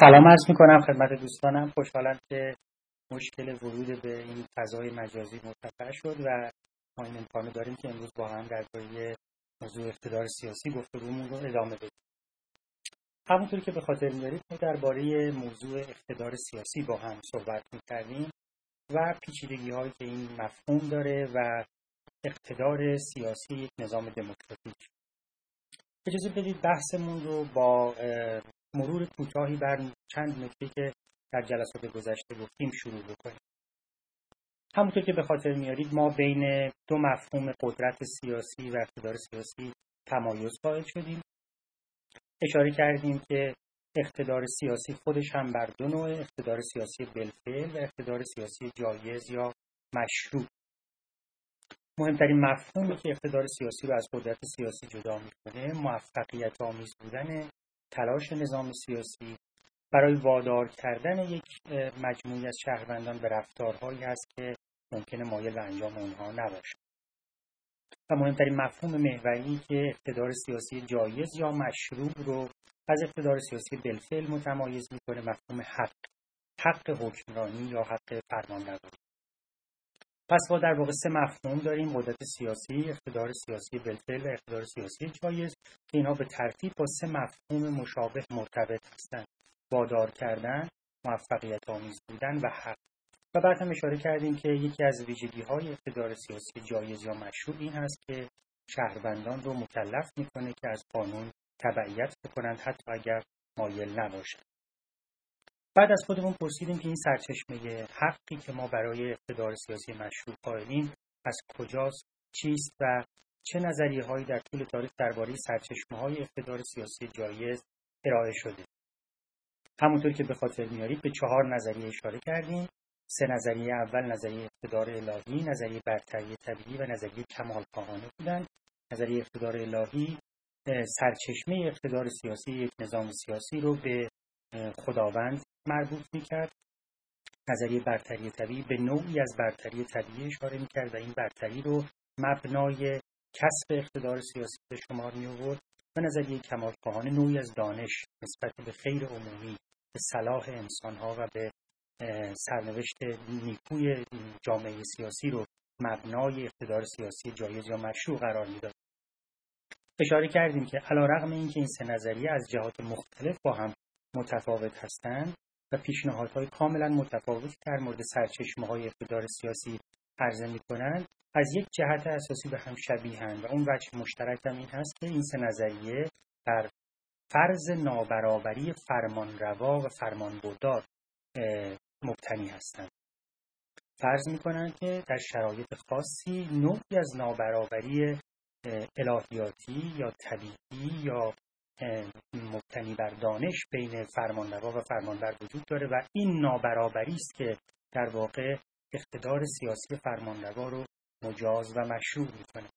سلام عرض می کنم خدمت دوستانم. خوشحالم که مشکل ورود به این فضای مجازی مرتفع شد و ما این امکانو داریم که امروز با هم درباره موضوع اقتدار سیاسی گفتگومون رو ادامه بدیم. همونطوری که به خاطر میارید ما درباره موضوع اقتدار سیاسی با هم صحبت می‌کردیم و پیچیدگی هایی که این مفهوم داره و اقتدار سیاسی یک نظام دموکراتیک. اجازه بدید بحثمون رو با مرور کوتاهی بر چند نکته که در جلسات گذشته گفتیم شروع بکنیم. همونطور که به خاطر میارید ما بین دو مفهوم قدرت سیاسی و اقتدار سیاسی تمایز قائل شدیم. اشاره کردیم که اقتدار سیاسی خودش هم بر دو نوع اقتدار سیاسی بلفل و اقتدار سیاسی جایز یا مشروع. مهمترین مفهومی که اقتدار سیاسی رو از قدرت سیاسی جدا می‌کنه موفقیت آمیز بودن تلاش نظام سیاسی برای وادار کردن یک مجموعی از شهروندان به رفتارهایی هست که ممکنه مایل به انجام اونها نباشه. و مهمترین مفهوم محوری که اقتدار سیاسی جایز یا مشروع رو از اقتدار سیاسی بلفل متمایز می‌کنه مفهوم حق. حق حکمرانی یا حق فرمانروایی. پس ما در واقع سه مفهوم داریم. قدرت سیاسی اقتدار سیاسی بلفل و اقتدار سیاسی جایز که اینها به ترتیب با سه مفهوم مشابه مرتبط هستند وادار کردن موفقیت آمیز بودن و حق. و بعد هم اشاره کردیم که یکی از ویژگی های اقتدار سیاسی جایز یا مشروع این هست که شهروندان رو مکلف می‌کنه که از قانون تبعیت بکنند حتی اگر مایل نباشند. بعد از خودمون پرسیدیم که این سرچشمه حقی که ما برای اقتدار سیاسی مشروع قائلیم از کجاست چیست و چه نظریه هایی در طول تاریخ درباره سرچشمه های اقتدار سیاسی جایز ارائه شده؟ همونطور که به خاطر میارید به چهار نظریه اشاره کردیم. سه نظریه اول نظریه اقتدار الهی نظریه برتری طبیعی و نظریه کمال خواهانه بودند. نظریه اقتدار الهی سرچشمه اقتدار سیاسی یک نظام سیاسی رو به خداوند مربوط می‌کرد. نظریه برتری طبیعی به نوعی از برتری طبیعی اشاره می‌کرد و این برتری رو مبنای کسب اقتدار سیاسی به شمار می آورد و نظریه کمالخواهانه نوعی از دانش نسبت به خیر عمومی به صلاح انسانها و به سرنوشت نیکوی جامعه سیاسی رو مبنای اقتدار سیاسی جایز یا مشروع قرار می‌داد. اشاره کردیم که علا رقم این که این سه نظریه از جهات مختلف با هم متفاوت هستند پیشنهادهای کاملا متفاوتی در مورد سرچشمه های اقتدار سیاسی عرضه می کنند از یک جهت اساسی به هم شبیهند و اون وجه مشترک هم این هست که این سه نظریه در فرض نابرابری فرمانروا و فرمانبردار مبتنی هستند. فرض می‌کنند که در شرایط خاصی نوعی از نابرابری الهیاتی یا طبیعی یا مبتنی بر دانش بین فرمانروا و فرمانبر وجود داره و این نابرابری است که در واقع اقتدار سیاسی فرمانروا رو مجاز و مشروع می‌کنه.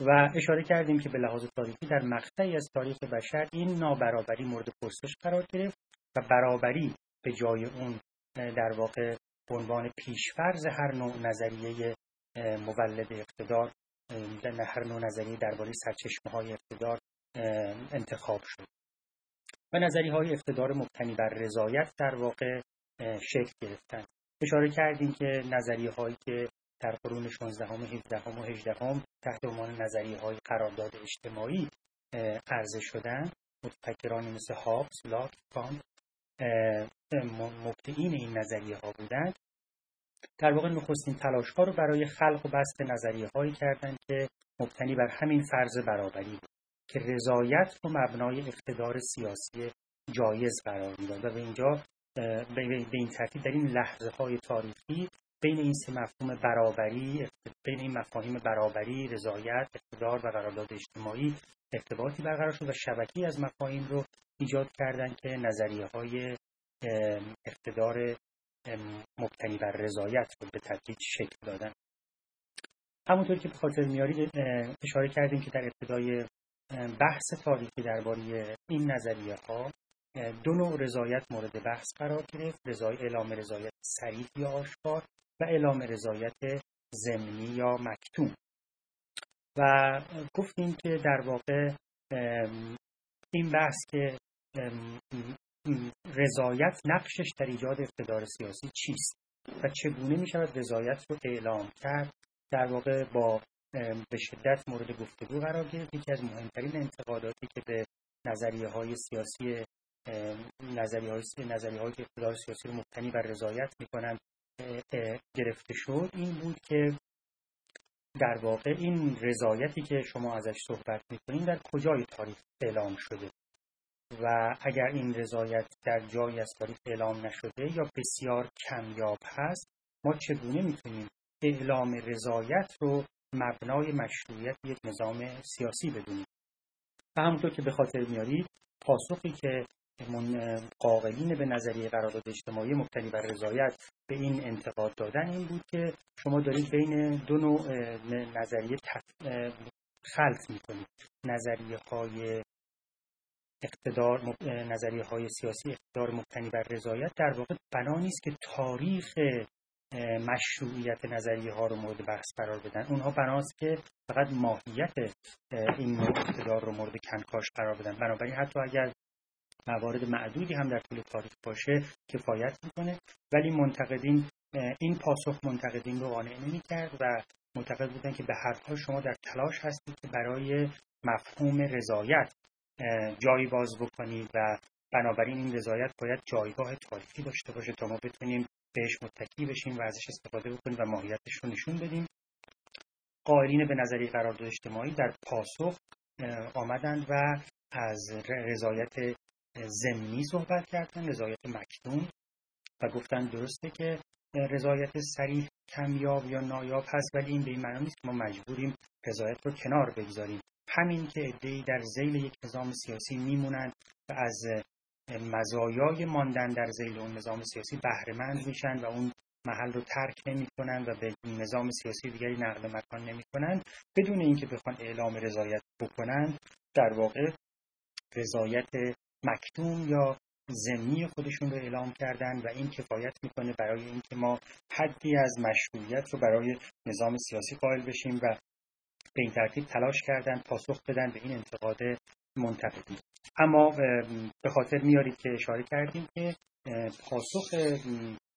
و اشاره کردیم که به لحاظ تاریخی در مقطعی از تاریخ بشر این نابرابری مورد پرسش قرار گرفت و برابری به جای اون در واقع عنوان پیشفرز هر نوع نظریه مولد اقتدار هر نوع نظریه درباره سرچشمه های اقتدار انتخاب شد. و نظریه های اقتدار مبتنی بر رضایت در واقع شکل گرفتن اشاره کردیم که نظریه هایی که در قرون 16 هم 17 هم و 18 هم تحت عنوان نظریه های قرارداد اجتماعی عرضه شدن متفکرانی مثل هابس، لاک، کانت مبتعین این نظریه ها بودند. در واقع نخستین تلاش ها رو برای خلق و بست نظریه هایی کردند که مبتنی بر همین فرض برابری بود. که رضایت رو مبنای اقتدار سیاسی جایز قرار می‌داد. و به اینجا به این ترتیب در این لحظه های تاریخی بین این سه مفهوم برابری بین این مفاهیم برابری رضایت اقتدار و قرارداد اجتماعی ارتباطی برقرار شد و شبکی از مفاهیم رو ایجاد کردن که نظریه های اقتدار مبتنی بر رضایت رو به تدریج شکل دادن. همونطور که به خاطر میارید اشاره کردیم که در ابتدای بحث تاریخی درباره این نظریه ها دو نوع رضایت مورد بحث قرار گرفت رضای اعلام رضایت صریح یا آشکار و اعلام رضایت ضمنی یا مکتوم. و گفتیم که در واقع این بحث که رضایت نقشش در ایجاد اقتدار سیاسی چیست و چگونه می شود رضایت رو اعلام کرد در واقع با به شدت مورد گفتگو قرار گرفت. یکی از مهمترین انتقاداتی که به نظریه های سیاسی نظریه های نظریه های اقتدار سیاسی رو مبتنی بر رضایت می‌کنن گرفته شد این بود که در واقع این رضایتی که شما ازش صحبت می‌کنین در کجای تاریخ اعلام شده؟ و اگر این رضایت در جایی از تاریخ اعلام نشده یا بسیار کمیاب هست ما چگونه می‌تونیم اعلام رضایت رو مبنای مشروعیت یک نظام سیاسی بدونیم و همونطور که به خاطر میارید پاسخی که قاقلین به نظریه قرارداد اجتماعی مبتنی بر رضایت به این انتقاد دادن این بود که شما دارید بین دو نوع نظریه خلط می‌کنید. نظریه های اقتدار نظریه های سیاسی اقتدار مبتنی بر رضایت در واقع بنا نیست که تاریخ مشروعیت نظریه ها رو مورد بحث قرار بدن. اونها بناست که فقط ماهیت این اقتدار رو مورد کنکاش قرار بدن. بنابراین حتی اگر موارد معدودی هم در طول تاریخ باشه کفایت می‌کنه. ولی منتقدین این پاسخ منتقدین رو قانع نمی کرد و معتقد بودن که به هر حال شما در تلاش هستید که برای مفهوم رضایت جایی باز بکنید و بنابراین این رضایت باید جایگاه تاریخی داشته باشه تا ما بتونیم بهش متکی بشیم و ازش استفاده بکنیم و ماهیتش رو نشون بدیم. قائلین به نظری قرارداد اجتماعی در پاسخ آمدند و از رضایت زمینی صحبت کردن رضایت مکتوم و گفتن درسته که رضایت سریح کمیاب یا نایاب هست ولی این به این معنی نیست که ما مجبوریم رضایت رو کنار بگذاریم. همین که ادهی در زیل یک نظام سیاسی میمونند و از مزایای ماندن در زیل اون نظام سیاسی بهرهمند میشن و اون محل رو ترک نمی‌کنن و به نظام سیاسی دیگری نقل مکان نمی‌کنن. بدون اینکه بخوان اعلام رضایت بکنند در واقع رضایت مکتوم یا زمینی خودشون رو اعلام کردن و این کفایت می‌کنه برای اینکه ما حدی از مشروعیت رو برای نظام سیاسی قائل بشیم و به این ترتیب تلاش کردن پاسخ بدن به این انتقاد منتقدی. اما به خاطر میارید که اشاره کردیم که پاسخ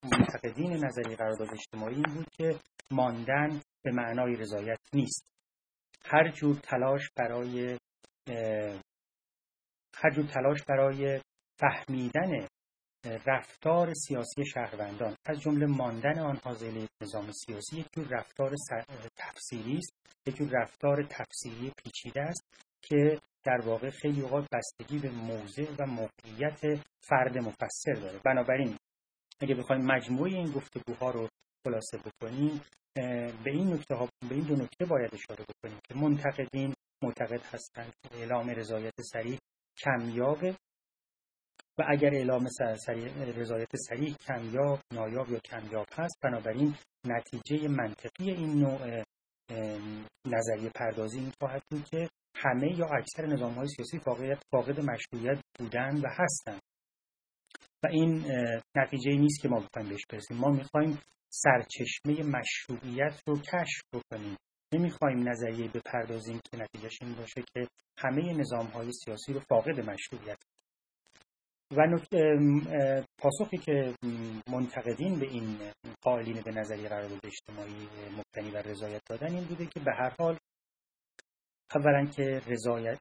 منتقدین نظری قرارداد اجتماعی این بود که ماندن به معنای رضایت نیست. هر جور تلاش برای هر جور تلاش برای فهمیدن رفتار سیاسی شهروندان از جمله ماندن آنها زیر نظام سیاسی یک جور رفتار تفسیری است یک جور رفتار تفسیری پیچیده است که در واقع خیلی اوقات بستگی به موضع و موقعیت فرد مفسر داره. بنابراین اگه بخوایم مجموعه این گفتگوها رو خلاصه بکنیم به این نکته ها به این دو نکته باید اشاره بکنیم که منتقدین معتقد هستند که اعلام رضایت سریع کمیابه و اگر اعلام رضایت سریع کمیاب نایاب یا کمیاب هست بنابراین نتیجه منطقی این نوع نظریه پردازی این خواهد بود که همه یا اکثر نظام های سیاسی فاقد مشروعیت بودن و هستند و این نتیجه نیست که ما بخوایم بهش برسیم. ما می‌خوایم سرچشمه مشروعیت رو کشف بکنیم. نمی‌خوایم نظریه بپردازیم که نتیجهش این باشه که همه نظام های سیاسی رو فاقد مشروعیت. و پاسخی که منتقدین به این قائلین به نظریه قرارداد اجتماعی مبتنی بر رضایت دادن این بوده که به هر حال اولا که رضایت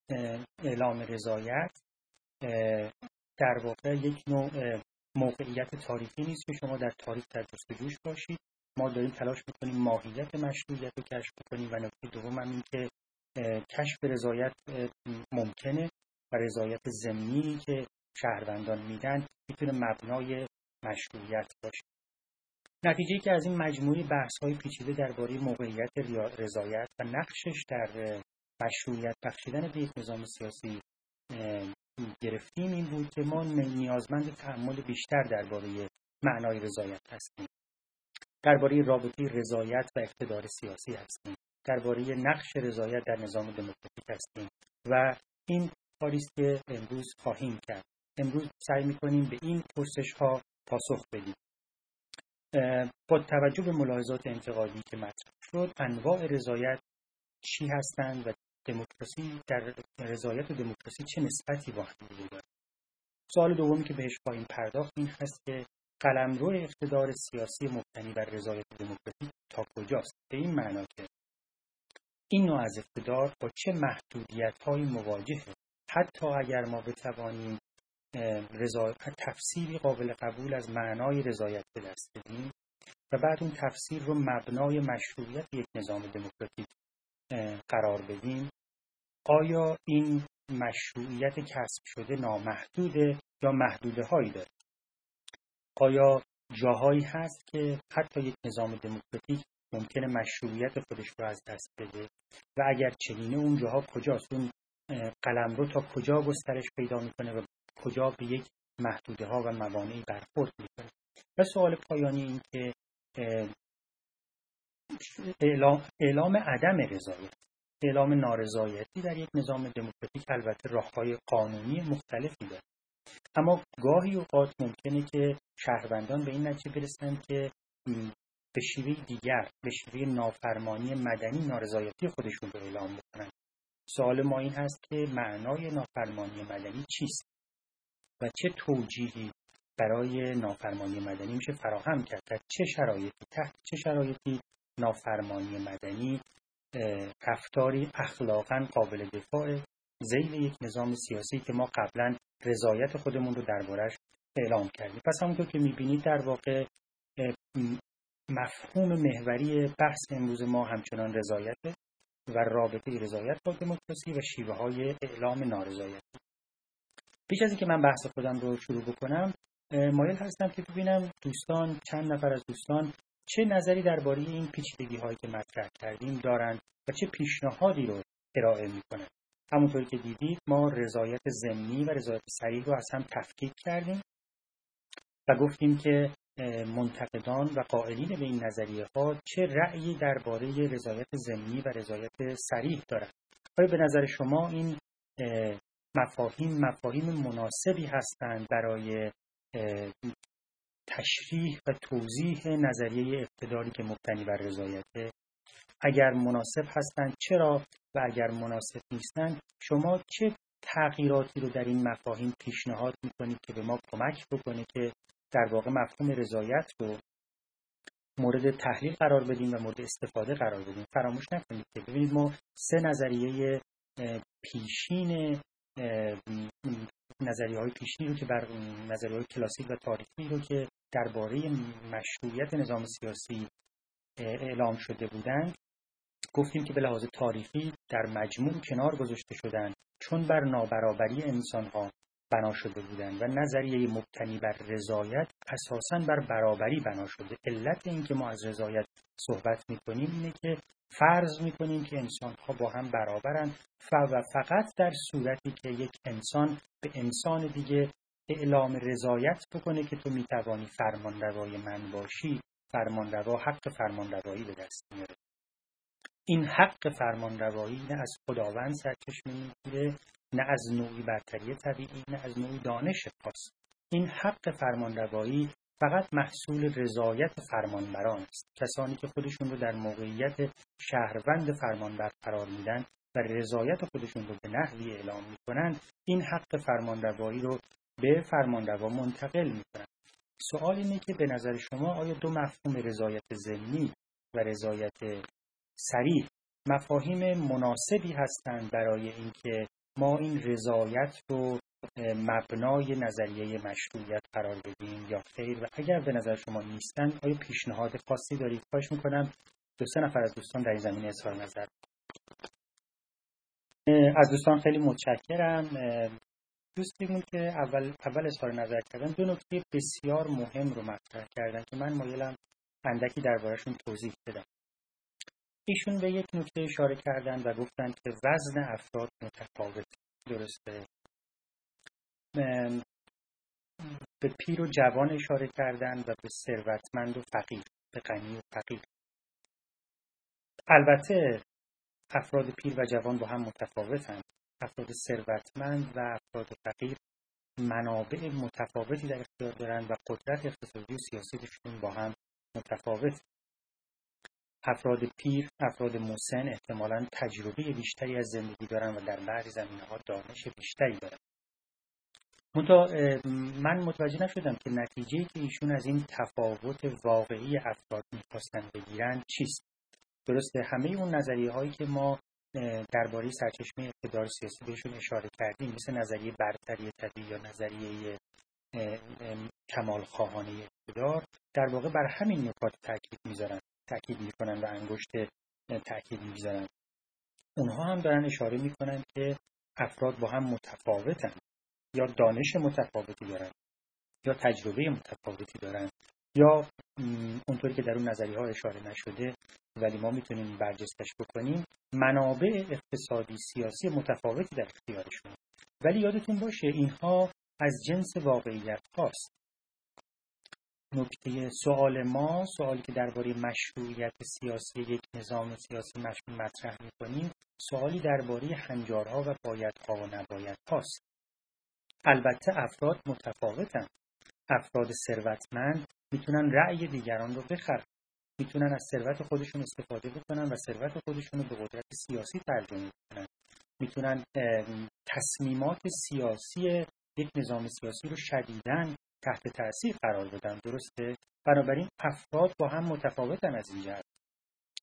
اعلام رضایت در واقع یک نوع موقعیت تاریخی نیست که شما در تاریخ در جستجوش باشید. ما داریم تلاش می‌کنیم ماهیت مشروعیت رو کشف کنیم و نکته دوم هم این که کشف رضایت ممکنه و رضایت زمینی که شهروندان میدن می‌تونه مبنای مشروعیت باشه. نتیجه که از این مجموعه بحث های پیچیده درباره موقعیت رضایت و نقشش در مشروعیت بخشیدن به یک نظام سیاسی گرفتیم. این بود که ما نیازمند تحمل بیشتر درباره معنای رضایت هستیم. درباره رابطه رضایت و اقتدار سیاسی هستیم. درباره نقش رضایت در نظام دموکراتیک هستیم. و این کاری که امروز خواهیم کرد. امروز سعی می‌کنیم به این پرسش ها پاسخ بدیم. با توجه به ملاحظات انتقادی که مطرح شد انواع رضایت چی هستند و دموکراسی در رضایت دموکراسی چه نسبتی با هم دارد سوال دومی که بهش خواهیم پرداخت این هست که قلمرو اقتدار سیاسی مبتنی بر رضایت دموکراتیک تا کجاست؟ به این معنا که این نوع از اقتدار با چه محدودیت های مواجهه حتی اگر ما بتوانیم تفسیری قابل قبول از معنای رضایت به دست بدیم و بعد اون تفسیر رو مبنای مشروعیت یک نظام دموکراتیک قرار بدیم آیا این مشروعیت کسب شده نامحدوده یا محدوده هایی داره؟ آیا جاهایی هست که حتی یک نظام دموکراتیک ممکنه مشروعیت خودش رو از دست بده؟ و اگر چنینه اون جاها کجاست؟ اون قلم رو تا کجا گسترش پیدا می‌کنه و کجا به یک محدوده ها و موانعی برخورد می‌کنه؟ و سوال پایانی این که اعلام, اعلام عدم رضایت اعلام نارضایتی در یک نظام دموکراتیک البته راههای قانونی مختلفی داره. اما گاهی اوقات ممکنه که شهروندان به این نتیجه برسن که به شیوه دیگر به شیوه نافرمانی مدنی نارضایتی خودشون رو اعلام بکنن. سوال ما این هست که معنای نافرمانی مدنی چیست؟ و چه توجیهی برای نافرمانی مدنی میشه فراهم کرد؟ در چه شرایطی تحت چه شرایطی نافرمانی مدنی رفتاری اخلاقا قابل دفاع زیل یک نظام سیاسی که ما قبلا رضایت خودمون رو دربارش اعلام کردیم. پس همونطور که می‌بینید در واقع مفهوم محوری بحث امروز ما همچنان رضایت و رابطه رضایت با دموکراسی و شیوه های اعلام نارضایت. پیش از اینکه من بحث خودم رو شروع بکنم مایل هستم که ببینم دوستان چند نفر از دوستان چه نظری درباره این پیچیدگی هایی که مطرح کردیم دارند و چه پیشنهادی رو ارائه می‌کنن همونطوری که دیدید ما رضایت ضمنی و رضایت سریع رو از هم تفکیک کردیم و گفتیم که منتقدان و قائلین به این نظریه ها چه رأیی درباره رضایت ضمنی و رضایت سریح دارند. آیا به نظر شما این مفاهیم مفاهیم مناسبی هستند برای تشریح و توضیح نظریه اقتداری که مبتنی بر رضایته اگر مناسب هستند چرا و اگر مناسب نیستند شما چه تغییراتی رو در این مفاهیم پیشنهاد می‌کنید که به ما کمک بکنه که در واقع مفهوم رضایت رو مورد تحلیل قرار بدیم و مورد استفاده قرار بدیم؟ فراموش نکنید که ببینید ما سه نظریه پیشین نظریه های پیشینی رو که بر نظریه های کلاسیک و تاریخی رو که درباره مشروعیت نظام سیاسی اعلام شده بودند گفتیم که به لحاظ تاریخی در مجموع کنار گذاشته شدند چون بر نابرابری انسان ها بنا شده بودند و نظریه مبتنی بر رضایت اساسا بر برابری بنا شده. علت اینکه ما از رضایت صحبت می‌کنیم اینه که فرض می‌کنیم که انسان ها با هم برابرند و فقط در صورتی که یک انسان به انسان دیگه اعلام رضایت بکنه که تو می‌توانی فرمانروای من باشی فرمانروا حق فرمانروایی به دست میاره. این حق فرمانروایی نه از خداوند سرچشمه می‌گیره نه از نوعی برتری طبیعی نه از نوعی دانش خاص. این حق فرمانروایی فقط محصول رضایت فرمانبران است. کسانی که خودشون رو در موقعیت شهروند فرمانبر قرار میدن و رضایت خودشون رو به نحوی اعلام می‌کنن این حق فرمانروایی رو به فرمانروا منتقل می‌کنن. سوال اینه که به نظر شما آیا دو مفهوم رضایت ضمنی و رضایت سریع مفاهیم مناسبی هستند برای اینکه ما این رضایت رو مبنای نظریه مشروعیت قرار بدیم یا خیر. و اگر به نظر شما نیستن آیا پیشنهاد خاصی دارید؟ خواهش می‌کنم دو سه نفر از دوستان در این زمینه اظهار نظر از دوستان خیلی متشکرم. دوستیمون که اول اول اظهار نظر کردن. دو نکته بسیار مهم رو مطرح کردن که من مایلم اندکی دربارهشون توضیح بدم. ایشون به یک نکته اشاره کردن و گفتند که وزن افراد متفاوت. درسته. به پیر و جوان اشاره کردن و به ثروتمند و فقیر به غنی و فقیر. البته افراد پیر و جوان با هم متفاوتند افراد ثروتمند و افراد فقیر منابع متفاوتی در اختیار دارند و قدرت اقتصادی و سیاسیشون با هم متفاوت. افراد پیر افراد مسن احتمالا تجربه بیشتری از زندگی دارن و در بعضی زمینه ها دانش بیشتری دارن. من متوجه نشدم که نتیجه که ایشون از این تفاوت واقعی افراد می‌خواستن بگیرن چیست. درسته همه اون نظریه هایی که ما درباره سرچشمه اقتدار سیاسی بهشون اشاره کردیم مثل نظریه برتری طبیعی یا نظریه کمال خواهانه اقتدار در واقع بر همین نکات تاکید می‌ذارن. تاکید می‌کنن و انگشت تاکید می‌ذارن اونها هم دارن اشاره می‌کنن که افراد با هم متفاوتن یا دانش متفاوتی دارن یا تجربه متفاوتی دارن یا اونطوری که در اون نظریه ها اشاره نشده ولی ما می‌تونیم برجستش بکنیم منابع اقتصادی سیاسی متفاوتی در اختیارشون. ولی یادتون باشه اینها از جنس واقعیت هاست. نکته سوال ما سوالی که درباره مشروعیت سیاسی یک نظام سیاسی مطرح می‌کنیم سوالی درباره هنجارها و بایدها و نباید هاست البته افراد متفاوتن افراد ثروتمند می‌تونن رأی دیگران رو بخرن. می‌تونن از ثروت خودشون استفاده بکنن و ثروت خودشون رو به قدرت سیاسی ترجمه کنن می‌تونن تصمیمات سیاسی یک نظام سیاسی رو شدیدن تحت تاثیر قرار بدن درسته؟ بنابراین افراد با هم متفاوتن از این جهت.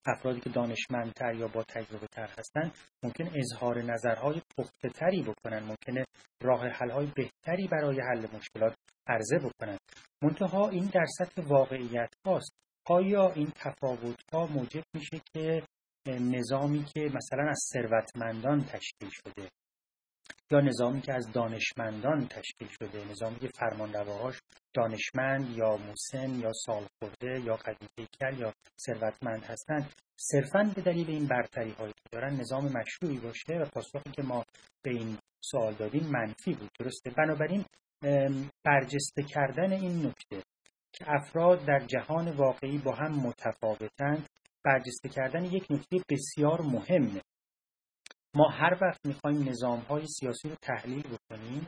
افرادی که دانشمندتر یا با تجربه تر هستن ممکن اظهار نظرهای پخته تری بکنن. ممکنه راه حل بهتری برای حل مشکلات عرضه بکنن. منتها این در سطح واقعیت هاست. آیا این تفاوت ها موجب میشه که نظامی که مثلا از ثروتمندان تشکیل شده یا نظامی که از دانشمندان تشکیل شده نظامی که فرمانرواهاش دانشمند یا مسن یا سالخورده یا قدیم یا ثروتمند هستند. صرفا به دلیل این برتری هایی که دارن نظام مشروعی باشه و پاسخی که ما به این سوال دادیم منفی بود. درسته؟ بنابراین برجسته کردن این نکته که افراد در جهان واقعی با هم متفاوتند برجسته کردن یک نکته بسیار مهمه. ما هر وقت می‌خوایم نظام های سیاسی رو تحلیل بکنیم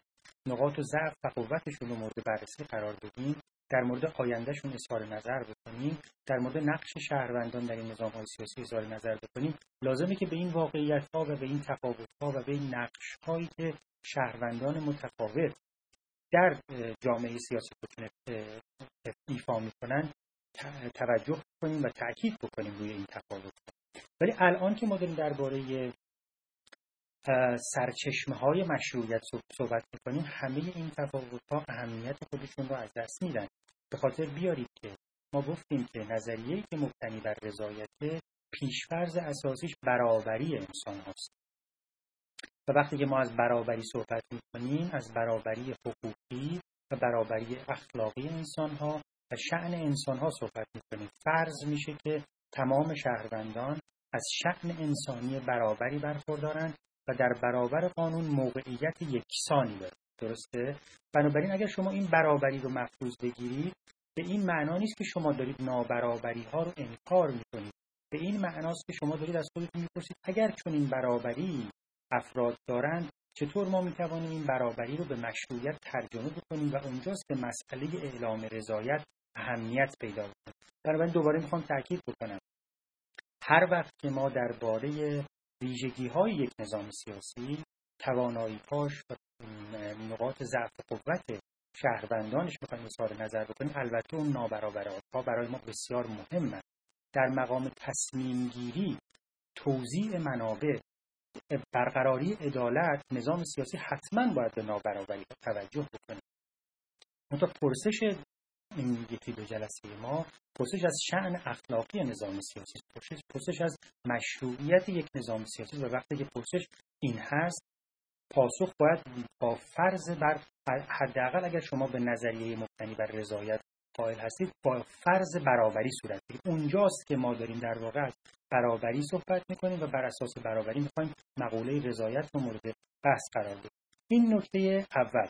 نقاط و ضعف و قوتشون رو مورد بررسی قرار بدیم در مورد آیندهشون اظهار نظر بکنیم در مورد نقش شهروندان در این نظام های سیاسی اظهار نظر بکنیم لازمه که به این واقعیت ها و به این تفاوت ها و به این نقش هایی که شهروندان متفاوت در جامعه سیاسی خودشون ایفا می‌کنن توجه کنیم و تاکید بکنیم روی این تفاوت ولی الان که ما داریم درباره سرچشمه های مشروعیت صحبت می‌کنیم همه این تفاوت ها اهمیت خودشون رو از دست میدن. به خاطر بیارید که ما گفتیم که نظریه که مبتنی بر رضایت پیشفرز اساسیش برابری انسان هاست. و وقتی که ما از برابری صحبت می‌کنیم از برابری حقوقی و برابری اخلاقی انسان ها و شعن انسان ها صحبت می‌کنیم. فرض میشه که تمام شهروندان از شعن انسانی برابری برخوردارند و در برابر قانون موقعیت یکسانی داره. درسته؟ بنابراین اگر شما این برابری رو مفروض بگیرید به این معنا نیست که شما دارید نابرابری ها رو انکار می‌کنید. به این معناست که شما دارید از خودتون می‌پرسید اگر چون این برابری افراد دارند چطور ما می‌توانیم این برابری رو به مشروعیت ترجمه بکنیم و اونجاست که مسئله اعلام رضایت اهمیت پیدا بکنه بنابراین دوباره می‌خوام تاکید بکنم. هر وقت که ما درباره ویژگی های یک نظام سیاسی توانایی پاش و نقاط ضعف قوت شهروندانش می‌خوایم اظهار نظر بکنیم. البته اون ها برای ما بسیار مهمه در مقام تصمیم گیری توضیح منابع برقراری عدالت نظام سیاسی حتما باید به نابرابری توجه بکنه. منتها پرسش این یکی دو جلسه ما پرسش از شعن اخلاقی نظام سیاسی پرسش, پرسش از مشروعیت یک نظام سیاسی و وقتی که پرسش این هست پاسخ باید با فرض بر حداقل اگر شما به نظریه مبتنی بر رضایت قائل هستید با فرض برابری صورت بگیرید. اونجاست که ما داریم در واقع از برابری صحبت می‌کنیم و بر اساس برابری می‌خوایم مقوله رضایت رو مورد بحث قرار بدیم. این نکته اول.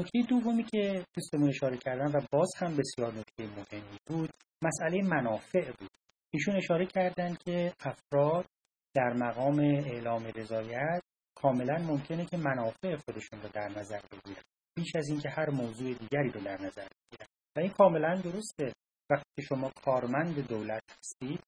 نکته دومی که دوستمون اشاره کردن و باز هم بسیار نکته مهمی بود مسئله منافع بود. ایشون اشاره کردن که افراد در مقام اعلام رضایت کاملا ممکنه که منافع خودشون رو در نظر بگیرن. بیش از اینکه هر موضوع دیگری رو در نظر بگیرن. و این کاملا درسته. وقتی شما کارمند دولت هستید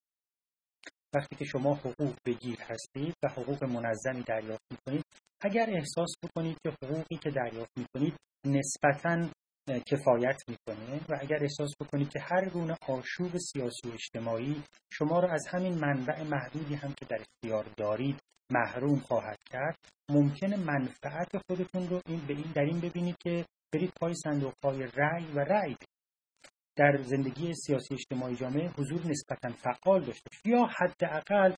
وقتی که شما حقوق بگیر هستید و حقوق منظمی دریافت می‌کنید اگر احساس بکنید که حقوقی که دریافت می‌کنید نسبتا کفایت می‌کنه و اگر احساس بکنید که هر گونه آشوب سیاسی و اجتماعی شما رو از همین منبع محدودی هم که در اختیار دارید محروم خواهد کرد ممکنه منفعت خودتون رو این به این در این ببینید که برید پای صندوق های رأی و رأی در زندگی سیاسی اجتماعی جامعه حضور نسبتا فعال داشته یا حداقل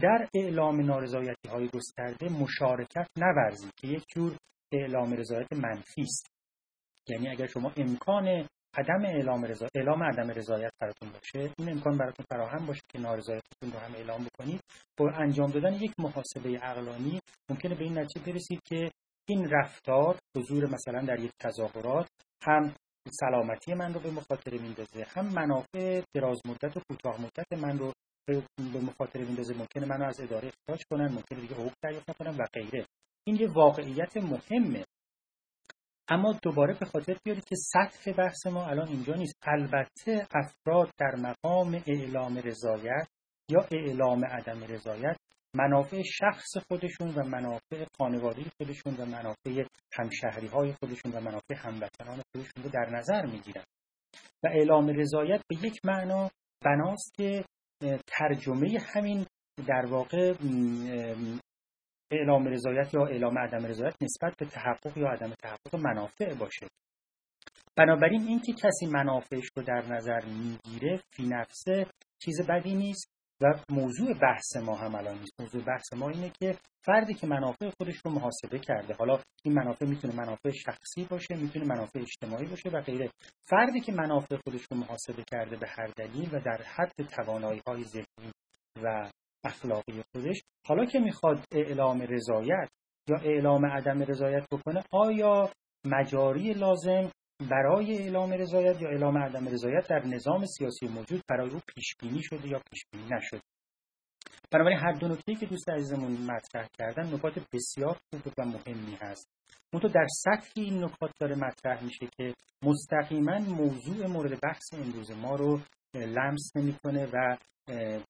در اعلام نارضایتی های گسترده مشارکت نورزید که یک جور اعلام رضایت منفی است. یعنی اگر شما امکان عدم اعلام رضایت اعلام عدم رضایت براتون باشه این امکان براتون فراهم باشه که نارضایتتون رو هم اعلام بکنید. با انجام دادن یک محاسبه عقلانی ممکنه به این نتیجه برسید که این رفتار حضور مثلا در یک تظاهرات هم سلامتی من رو به مخاطره میندازه. هم منافع دراز مدت و کوتاه مدت من رو به مخاطره میندازه. ممکنه منو از اداره اخراج کنن ممکنه دیگه حقوق دریافت نکنم و غیره. این یه واقعیت مهمه. اما دوباره به خاطر بیارید که سطح بحث ما الان اینجا نیست. البته افراد در مقام اعلام رضایت یا اعلام عدم رضایت منافع شخص خودشون و منافع خانواده خودشون و منافع همشهری های خودشون و منافع هموطنان خودشون رو در نظر می‌گیرن. و اعلام رضایت به یک معنا بناست که ترجمه همین در واقع اعلام رضایت یا اعلام عدم رضایت نسبت به تحقق یا عدم تحقق منافع باشه. بنابراین اینکه کسی منافعش رو در نظر می‌گیره فی نفسه چیز بدی نیست. و موضوع بحث ما هم الان نیست. موضوع بحث ما اینه که فردی که منافع خودش رو محاسبه کرده حالا این منافع می‌تونه منافع شخصی باشه می‌تونه منافع اجتماعی باشه و غیره. فردی که منافع خودش رو محاسبه کرده به هر دلیل و در حد توانایی های ذهنی و اخلاقی خودش حالا که می‌خواد اعلام رضایت یا اعلام عدم رضایت بکنه آیا مجاری لازم برای اعلام رضایت یا اعلام عدم رضایت در نظام سیاسی موجود برای او پیش بینی شده یا پیش بینی نشده. بنابراین هر دو نکته که دوست عزیزمون مطرح کردن نکات بسیار خوب و مهمی هست. اون در سطح این نکات داره مطرح میشه که مستقیما موضوع مورد بحث امروز ما رو لمس نمی‌کنه و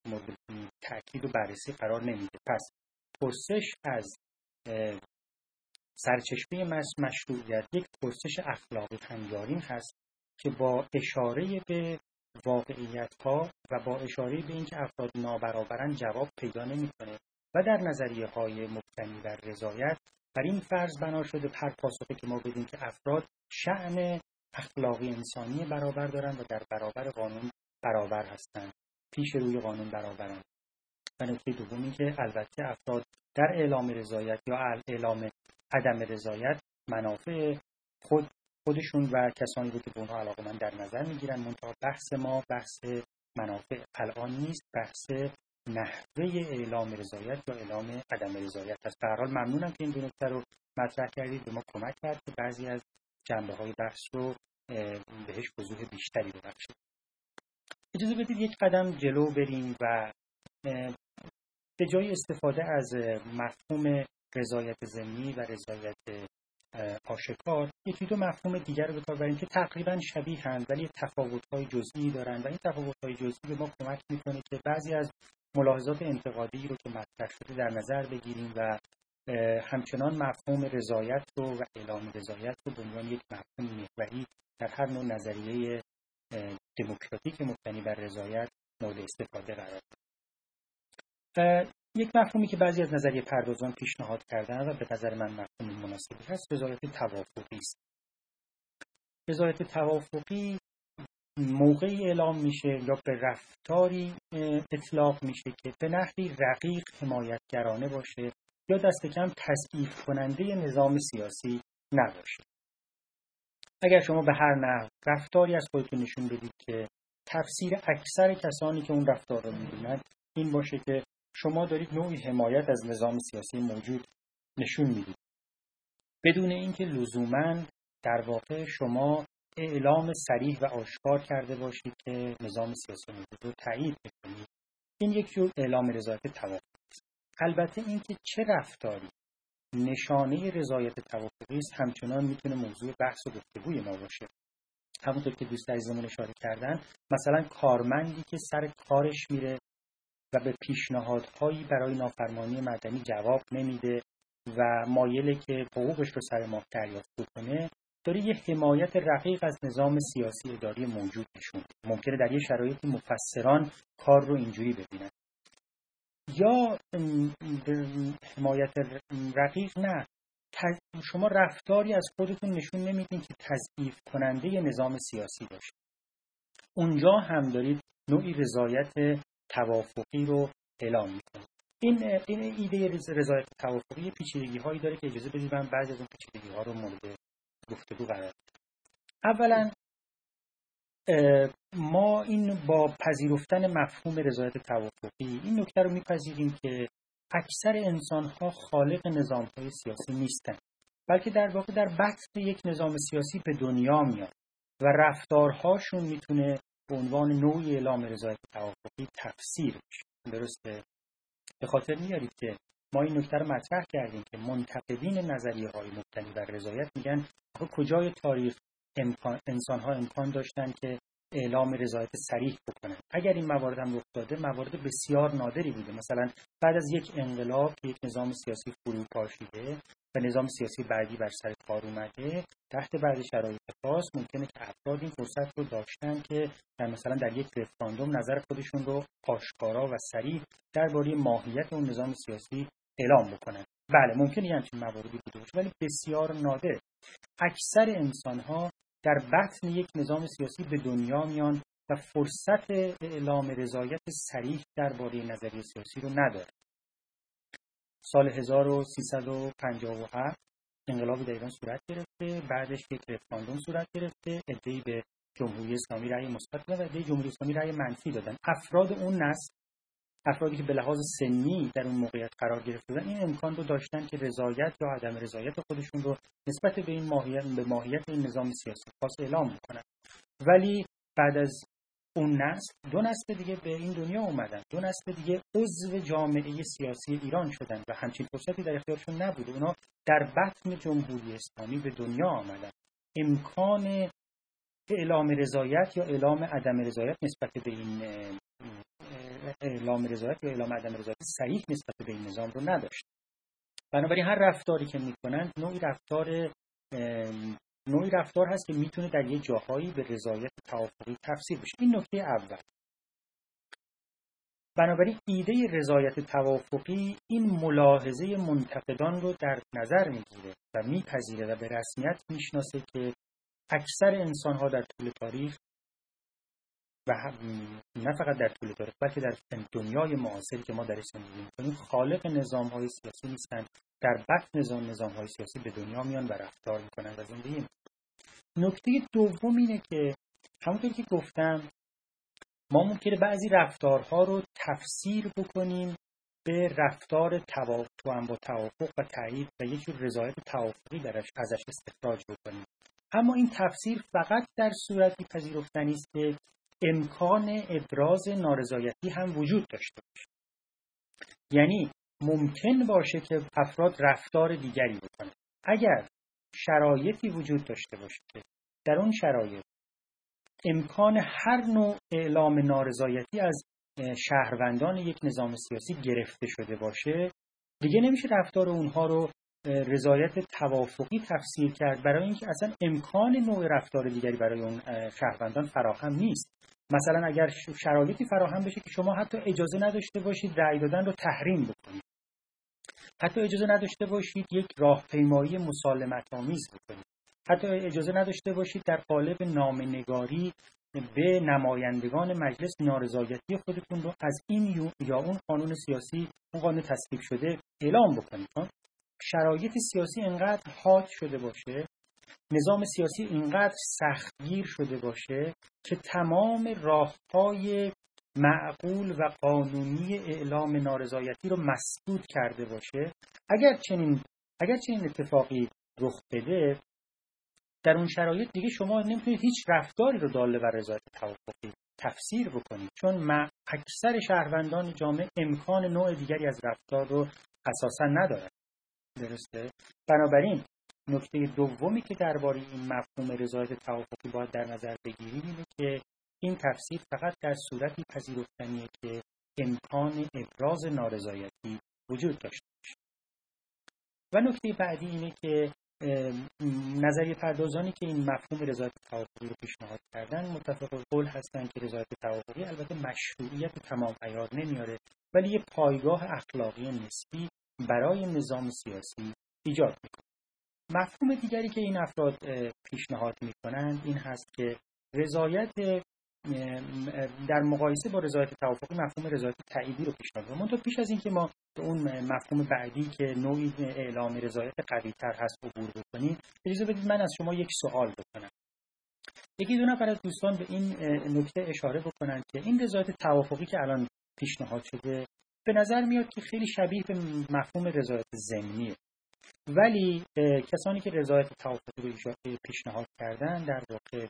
مورد تاکید و بررسی قرار نمیده. پس پرسش از سرچشمه مشروعیت یک پرسش اخلاقی هنگارین هست که با اشاره به واقعیت ها و با اشاره به اینکه افراد نابرابرن جواب پیدا نمی‌کنه و در نظریه های مبتنی بر رضایت بر این فرض بنا شده پر پاسخی که ما بدیم که افراد شعن اخلاقی انسانی برابر دارند و در برابر قانون برابر هستند پیش روی قانون برابرند. و نکته دوم که البته افراد در اعلام رضایت یا اعلام عدم رضایت منافع خود خودشون و کسانی رو که به اونها علاقه من در نظر می‌گیرن. منتها بحث ما بحث منافع الان نیست بحث نحوه اعلام رضایت یا اعلام عدم رضایت است. به حال ممنونم که این دو نکته رو مطرح کردید. به ما کمک کرد که بعضی از جنبه های بحث رو بهش وضوح بیشتری ببخشید. اجازه بدید یک قدم جلو بریم و به جای استفاده از مفهوم رضایت زمینی و رضایت آشکار یکی دو مفهوم دیگر رو به کار بریم که تقریبا شبیه هند ولی های جزئی دارند و این های جزئی به ما کمک می‌کنه که بعضی از ملاحظات انتقادی رو که مطرح شده در نظر بگیریم و همچنان مفهوم رضایت رو و اعلام رضایت رو به عنوان یک مفهوم محوری در هر نوع نظریه دموکراتیک مبتنی بر رضایت مورد استفاده قرار یک مفهومی که بعضی از نظریه پردازان پیشنهاد کردن و به نظر من مفهوم مناسبی هست رضایت توافقی است. رضایت توافقی موقعی اعلام میشه یا به رفتاری اطلاق میشه که به نحوی رقیق حمایتگرانه باشه یا دست کم تضعیف کننده نظام سیاسی نباشه. اگر شما به هر نحو رفتاری از خودتون نشون بدید که تفسیر اکثر کسانی که اون رفتار رو می‌بینند این باشه که شما دارید نوعی حمایت از نظام سیاسی موجود نشون می‌دید. بدون اینکه لزوما در واقع شما اعلام سریح و آشکار کرده باشید که نظام سیاسی موجود رو تایید بکنید. این یک جور اعلام رضایت توافقی است. البته اینکه چه رفتاری نشانه رضایت توافقی است همچنان می‌تونه موضوع بحث و گفتگوی ما باشه. همونطور که دوست عزیزمون اشاره کردن مثلا کارمندی که سر کارش میره و به پیشنهادهایی برای نافرمانی مدنی جواب نمیده و مایله که حقوقش رو سر ماه دریافت بکنه داره یه حمایت رقیق از نظام سیاسی اداری موجود نشون ممکنه در یه شرایطی مفسران کار رو اینجوری ببینن. یا حمایت رقیق نه. شما رفتاری از خودتون نشون نمیدین که تضعیف کننده نظام سیاسی باشه. اونجا هم دارید نوعی رضایت توافقی رو اعلام می‌کنید این این ایده رضایت توافقی پیچیدگی هایی داره که اجازه بدید من بعضی از اون پیچیدگی ها رو مورد گفتگو قرار اولا ما این با پذیرفتن مفهوم رضایت توافقی این نکته رو میپذیریم که اکثر انسان ها خالق نظام های سیاسی نیستند بلکه در واقع در بطن یک نظام سیاسی به دنیا میاد و رفتارهاشون می‌تونه به عنوان نوعی اعلام رضایت توافقی تفسیر بشه درسته؟ به خاطر میارید که ما این نکته رو مطرح کردیم که منتقدین نظریه های مبتنی بر رضایت میگن کجای تاریخ امکان انسان ها امکان داشتن که اعلام رضایت سریح بکنن اگر این موارد هم رخ داده موارد بسیار نادری بوده مثلا بعد از یک انقلاب که یک نظام سیاسی فرو پاشیده و نظام سیاسی بعدی بر سر کار اومده تحت بعد شرایط خاص ممکنه که افراد این فرصت رو داشتن که در مثلا در یک رفراندوم نظر خودشون رو آشکارا و سریع درباره ماهیت اون نظام سیاسی اعلام بکنن. بله ممکنه همچین مواردی بوده باشه ولی بسیار نادر. اکثر انسان ها در بطن یک نظام سیاسی به دنیا میان و فرصت اعلام رضایت سریح درباره نظریه سیاسی رو نداره. سال 1357 انقلابی در ایران صورت گرفته بعدش یک رفراندوم صورت گرفته ادعی به جمهوری اسلامی رأی مثبت و ادعی جمهوری اسلامی رأی منفی دادن. افراد اون نسل افرادی که به لحاظ سنی در اون موقعیت قرار گرفته بودن این امکان رو داشتن که رضایت یا عدم رضایت خودشون رو نسبت به این ماهیت به ماهیت این نظام سیاسی خاص اعلام می‌کنن ولی بعد از اون نسل دو نسل دیگه به این دنیا اومدن. دو نسل دیگه عضو جامعه سیاسی ایران شدن و همچین فرصتی در اختیارشون نبود. اونا در بطن جمهوری اسلامی به دنیا آمدن. امکان اعلام رضایت یا اعلام عدم رضایت نسبت به این اعلام رضایت یا اعلام عدم رضایت صحیح نسبت به این نظام رو نداشت. بنابراین هر رفتاری که می‌کنن نوعی رفتار نوعی رفتار هست که می‌تونه در یه جاهایی به رضایت توافقی تفسیر بشه. این نکته اول. بنابراین ایده رضایت توافقی این ملاحظه منتقدان رو در نظر می‌گیره و میپذیره و به رسمیت می‌شناسه که اکثر انسان ها در طول تاریخ و نه فقط در طول تاریخ بلکه در دنیای معاصری که ما در زندگی می‌کنیم خالق نظام های سیاسی نیستند در بطن نظام نظام های سیاسی به دنیا میان و رفتار می‌کنن و زندگی نکته دوم اینه که همونطور که گفتم ما ممکنه بعضی رفتارها رو تفسیر بکنیم به رفتار توافق با توافق و تایید و یک جور رضایت توافقی درش ازش استخراج بکنیم. اما این تفسیر فقط در صورتی پذیرفتنی است که امکان ابراز نارضایتی هم وجود داشته باشه. یعنی ممکن باشه که افراد رفتار دیگری بکنه اگر شرایطی وجود داشته باشه در اون شرایط امکان هر نوع اعلام نارضایتی از شهروندان یک نظام سیاسی گرفته شده باشه دیگه نمیشه رفتار اونها رو رضایت توافقی تفسیر کرد برای اینکه اصلا امکان نوع رفتار دیگری برای اون شهروندان فراهم نیست. مثلا اگر شرایطی فراهم بشه که شما حتی اجازه نداشته باشید رأی دادن رو تحریم بکنید. حتی اجازه نداشته باشید یک راهپیمایی مسالمت آمیز بکنید. حتی اجازه نداشته باشید در قالب نامنگاری به نمایندگان مجلس نارضایتی خودتون رو از این یا اون قانون سیاسی اون قانون تصویب شده اعلام بکنید. شرایط سیاسی انقدر حاد شده باشه نظام سیاسی اینقدر سختگیر شده باشه که تمام راههای معقول و قانونی اعلام نارضایتی رو مسدود کرده باشه. اگر چنین اگر چنین اتفاقی رخ بده در اون شرایط دیگه شما نمی‌تونید هیچ رفتاری رو داله بر رضایت توافقی تفسیر بکنید. چون اکثر شهروندان جامعه امکان نوع دیگری از رفتار رو اساسا ندارن. درسته. بنابراین نکته دومی که درباره این مفهوم رضایت توافقی باید در نظر بگیریم اینه که این تفسیر فقط در صورتی پذیرفتنیه که امکان ابراز نارضایتی وجود داشته باشه. و نکته بعدی اینه که نظریه پردازانی که این مفهوم رضایت توافقی رو پیشنهاد کردن متفق قول هستند که رضایت توافقی البته مشروعیت تمام عیار نمیاره ولی یه پایگاه اخلاقی نسبی برای نظام سیاسی ایجاد می‌کنه. مفهوم دیگری که این افراد پیشنهاد می‌کنند این هست که رضایت در مقایسه با رضایت توافقی مفهوم رضایت تعییدی رو پیشنهاد می‌کنم پیش از اینکه ما به اون مفهوم بعدی که نوعی اعلام رضایت قوی تر هست عبور بکنیم اجازه بدید من از شما یک سوال بکنم. یکی دو نفر از دوستان به این نکته اشاره بکنند که این رضایت توافقی که الان پیشنهاد شده به نظر میاد که خیلی شبیه به مفهوم رضایت ضمنیه ولی کسانی که رضایت توافقی رو پیشنهاد کردن در واقع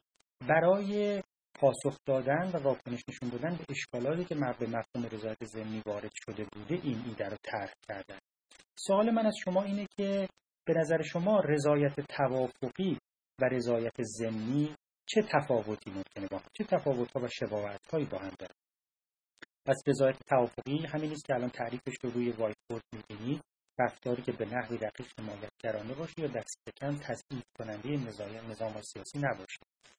برای پاسخ دادن و واکنش نشون دادن به اشکالاتی که به مفهوم رضایت ضمنی وارد شده بوده این ایده رو طرح کردن. سوال من از شما اینه که به نظر شما رضایت توافقی و رضایت ضمنی چه تفاوتی ممکنه با چه تفاوت‌ها و شباهت‌هایی با هم داره پس رضایت توافقی همین است که الان تعریفش رو روی وایت بورد می‌بینید رفتاری که به نحوی دقیق حمایتگرانه باشه یا دست کم تضعیف کننده نظام سیاسی نباشه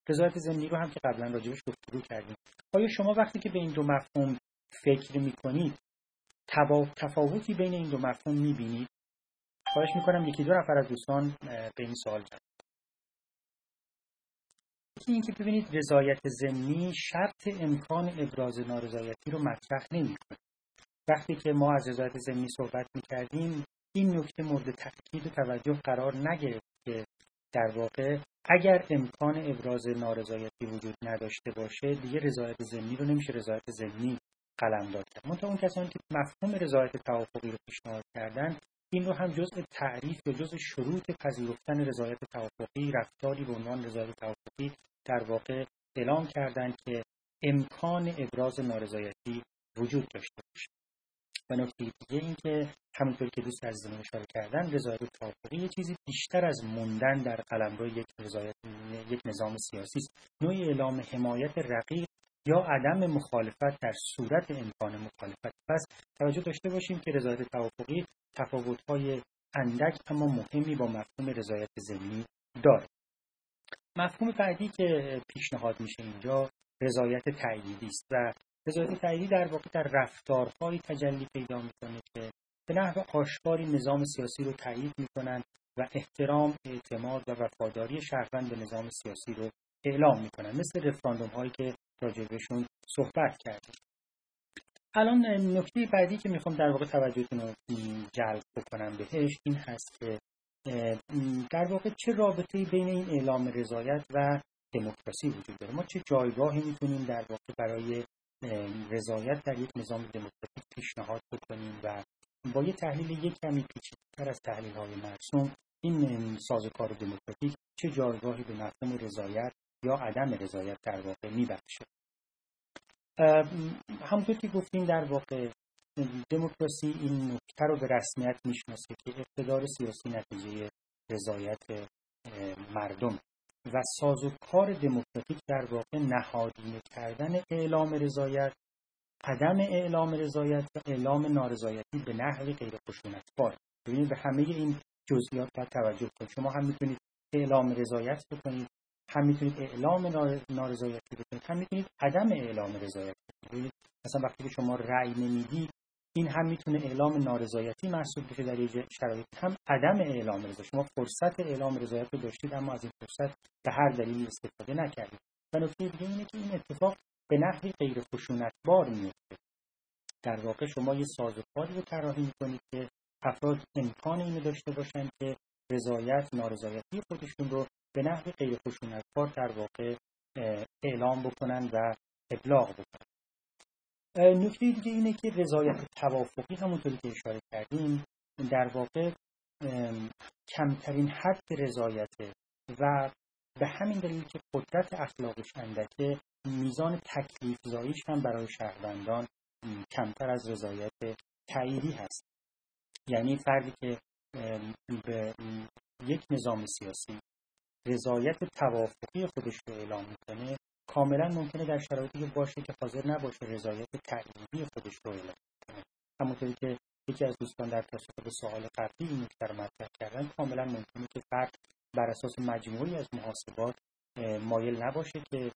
رضایت زمینی رو هم که قبلا راجبش گفتگو کردیم. آیا شما وقتی که به این دو مفهوم فکر می‌کنید تفاوتی بین این دو مفهوم می‌بینید خواهش می‌کنم یکی دو نفر از دوستان به این سوال جواب یکی اینکه ببینید رضایت ضمنی شرط امکان ابراز نارضایتی رو مطرح نمی‌کنه. وقتی که ما از رضایت ضمنی صحبت می‌کردیم این نکته مورد تاکید و توجه قرار نگرفت که در واقع اگر امکان ابراز نارضایتی وجود نداشته باشه دیگه رضایت ضمنی رو نمیشه رضایت ضمنی قلمداد کرد. منتها اون کسانی که مفهوم رضایت توافقی رو پیشنهاد کردن این رو هم جزء تعریف یا جزء شروط پذیرفتن رضایت توافقی رفتاری به عنوان رضایت توافقی در واقع اعلام کردند که امکان ابراز نارضایتی وجود داشته باشه و نکته دیگه این که همونطور که دوست عزیزمون اشاره کردن رضایت توافقی یه چیزی بیشتر از موندن در قلمرو یک رضایت یک نظام سیاسی است. نوعی اعلام حمایت رقیق یا عدم مخالفت در صورت امکان مخالفت. پس توجه داشته باشیم که رضایت توافقی تفاوت‌های اندک اما مهمی با مفهوم رضایت ضمنی داره مفهوم بعدی که پیشنهاد میشه اینجا رضایت تعییدی است و رضایت تعییدی در واقع در رفتارهایی تجلی پیدا می‌کنه که به نحو آشکاری نظام سیاسی رو تایید می‌کنند و احترام اعتماد و وفاداری شهروند به نظام سیاسی رو اعلام می‌کنن. مثل رفراندوم هایی که راجبشون صحبت کردیم. الان نکته بعدی که می‌خوام در واقع توجهتون رو جلب بکنم بهش این هست که در واقع چه رابطه بین این اعلام رضایت و دموکراسی وجود داره؟ ما چه جایگاهی می‌تونیم در واقع برای رضایت در یک نظام دموکراتیک پیشنهاد بکنیم و با یه تحلیل یک کمی پیچیده‌تر از تحلیل های مرسوم این سازوکار دموکراتیک چه جایگاهی به مفهوم رضایت یا عدم رضایت در واقع میبخشه. همونطور که گفتیم در واقع دموکراسی این نکته رو به رسمیت می‌شناسه که اقتدار سیاسی نتیجه رضایت مردم و سازوکار دموکراتیک در واقع نهادینه کردن اعلام رضایت عدم اعلام رضایت و اعلام نارضایتی به نحوی غیر خشونتبار. ببینید به همه این جزئیات باید توجه کنید. شما هم می‌تونید اعلام رضایت بکنید. هم می‌تونید اعلام نارضایتی بکنید هم می‌تونید عدم اعلام رضایت بکنید مثلا وقتی که شما رأی نمی‌دید این هم می‌تونه اعلام نارضایتی محسوب بشه در یه شرایط. هم عدم اعلام رضایت. شما فرصت اعلام رضایت رو داشتید اما از این فرصت به هر دلیلی استفاده نکردید. و نکته دیگه اینه که این اتفاق به نحوی غیر خشونتبار میفته در واقع شما یه سازوکاری رو طراحی می‌کنید که افراد امکان اینو داشته باشند که رضایت نارضایتی خودشون رو به نحو غیر خشونتبار در واقع اعلام بکنن و ابلاغ بکنن. نکته دیگه اینه که رضایت توافقی همونطوری که اشاره کردیم در واقع کمترین حد رضایته و به همین دلیل که قدرت اخلاقش اندکه میزان تکلیف زاییش هم برای شهروندان کمتر از رضایت تعییدی هست. یعنی فردی که به یک نظام سیاسی رضایت توافقی خودش رو اعلام می‌کنه کاملا ممکنه در شرایطی باشه که حاضر نباشه رضایت تعییدی خودش رو اعلام کنه. همونطوری که یکی از دوستان در پاسخ به سوال قبلی این نکته مطرح کردن کاملا ممکنه که فرد بر اساس مجموعی از محاسبات مایل نباشه که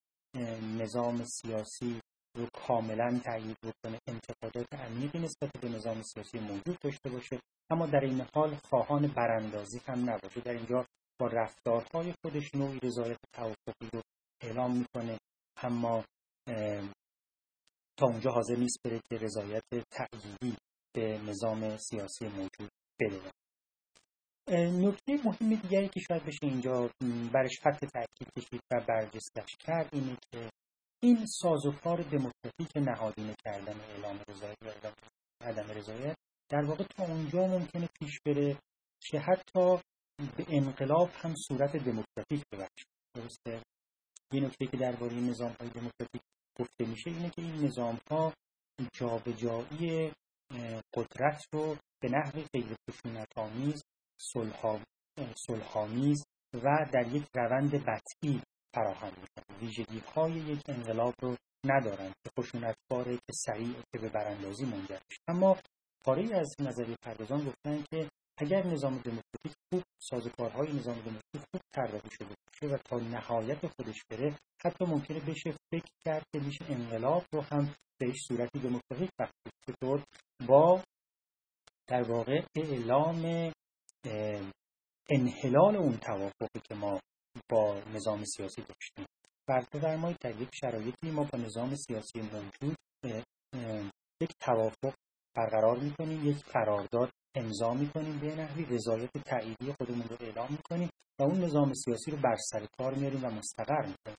نظام سیاسی رو کاملا تایید بکنه. انتقادات عمیقی نسبت به نظام سیاسی موجود داشته باشه اما در این حال خواهان براندازی هم نباشه. در اینجا با رفتارهای خودش نوعی رضایت توافقی رو اعلام می‌کنه. اما تا اونجا حاضر نیست بره که رضایت تأییدی به نظام سیاسی موجود بده. نکته مهم دیگری که شاید بشه اینجا برش خط تاکید کشید و برجستش کرد اینه که این سازوکار دموکراتیک نهادینه کردن اعلام رضایت و عدم رضایت در واقع تا اونجا ممکنه پیش بره که حتی به انقلاب هم صورت دموکراتیک ببخشه درسته؟ یه نکته که درباره نظام های دموکراتیک گفته میشه اینه که این نظام ها جابجایی قدرت رو به نحو غیر خشونت آمیز صلحآمیز و در یک روند بطعی فراهم می‌کنه. ویژگی های یک انقلاب رو ندارند که خشونتباره که سریع که به براندازی منجر اما پاره از نظریه پردازان گفتن که اگر نظام دموکراتیک خوب سازوکارهای نظام دموکراتیک خوب طراحی شده باشه و تا نهایت خودش بره حتی ممکنه بشه فکر کرد که میشه انقلاب رو هم بهش صورتی دموکراتیک بخشید. چطور؟ با در واقع اعلام انحلال اون توافقی که ما با نظام سیاسی داشتیم. بفرمایید در یک شرایطی ما با نظام سیاسی موجود یک توافق برقرار می‌کنیم یک قرارداد امضا می‌کنیم به نحوی رضایت تأییدی خودمون رو اعلام می‌کنیم و اون نظام سیاسی رو بر سر کار میاریم و مستقر می‌کنیم.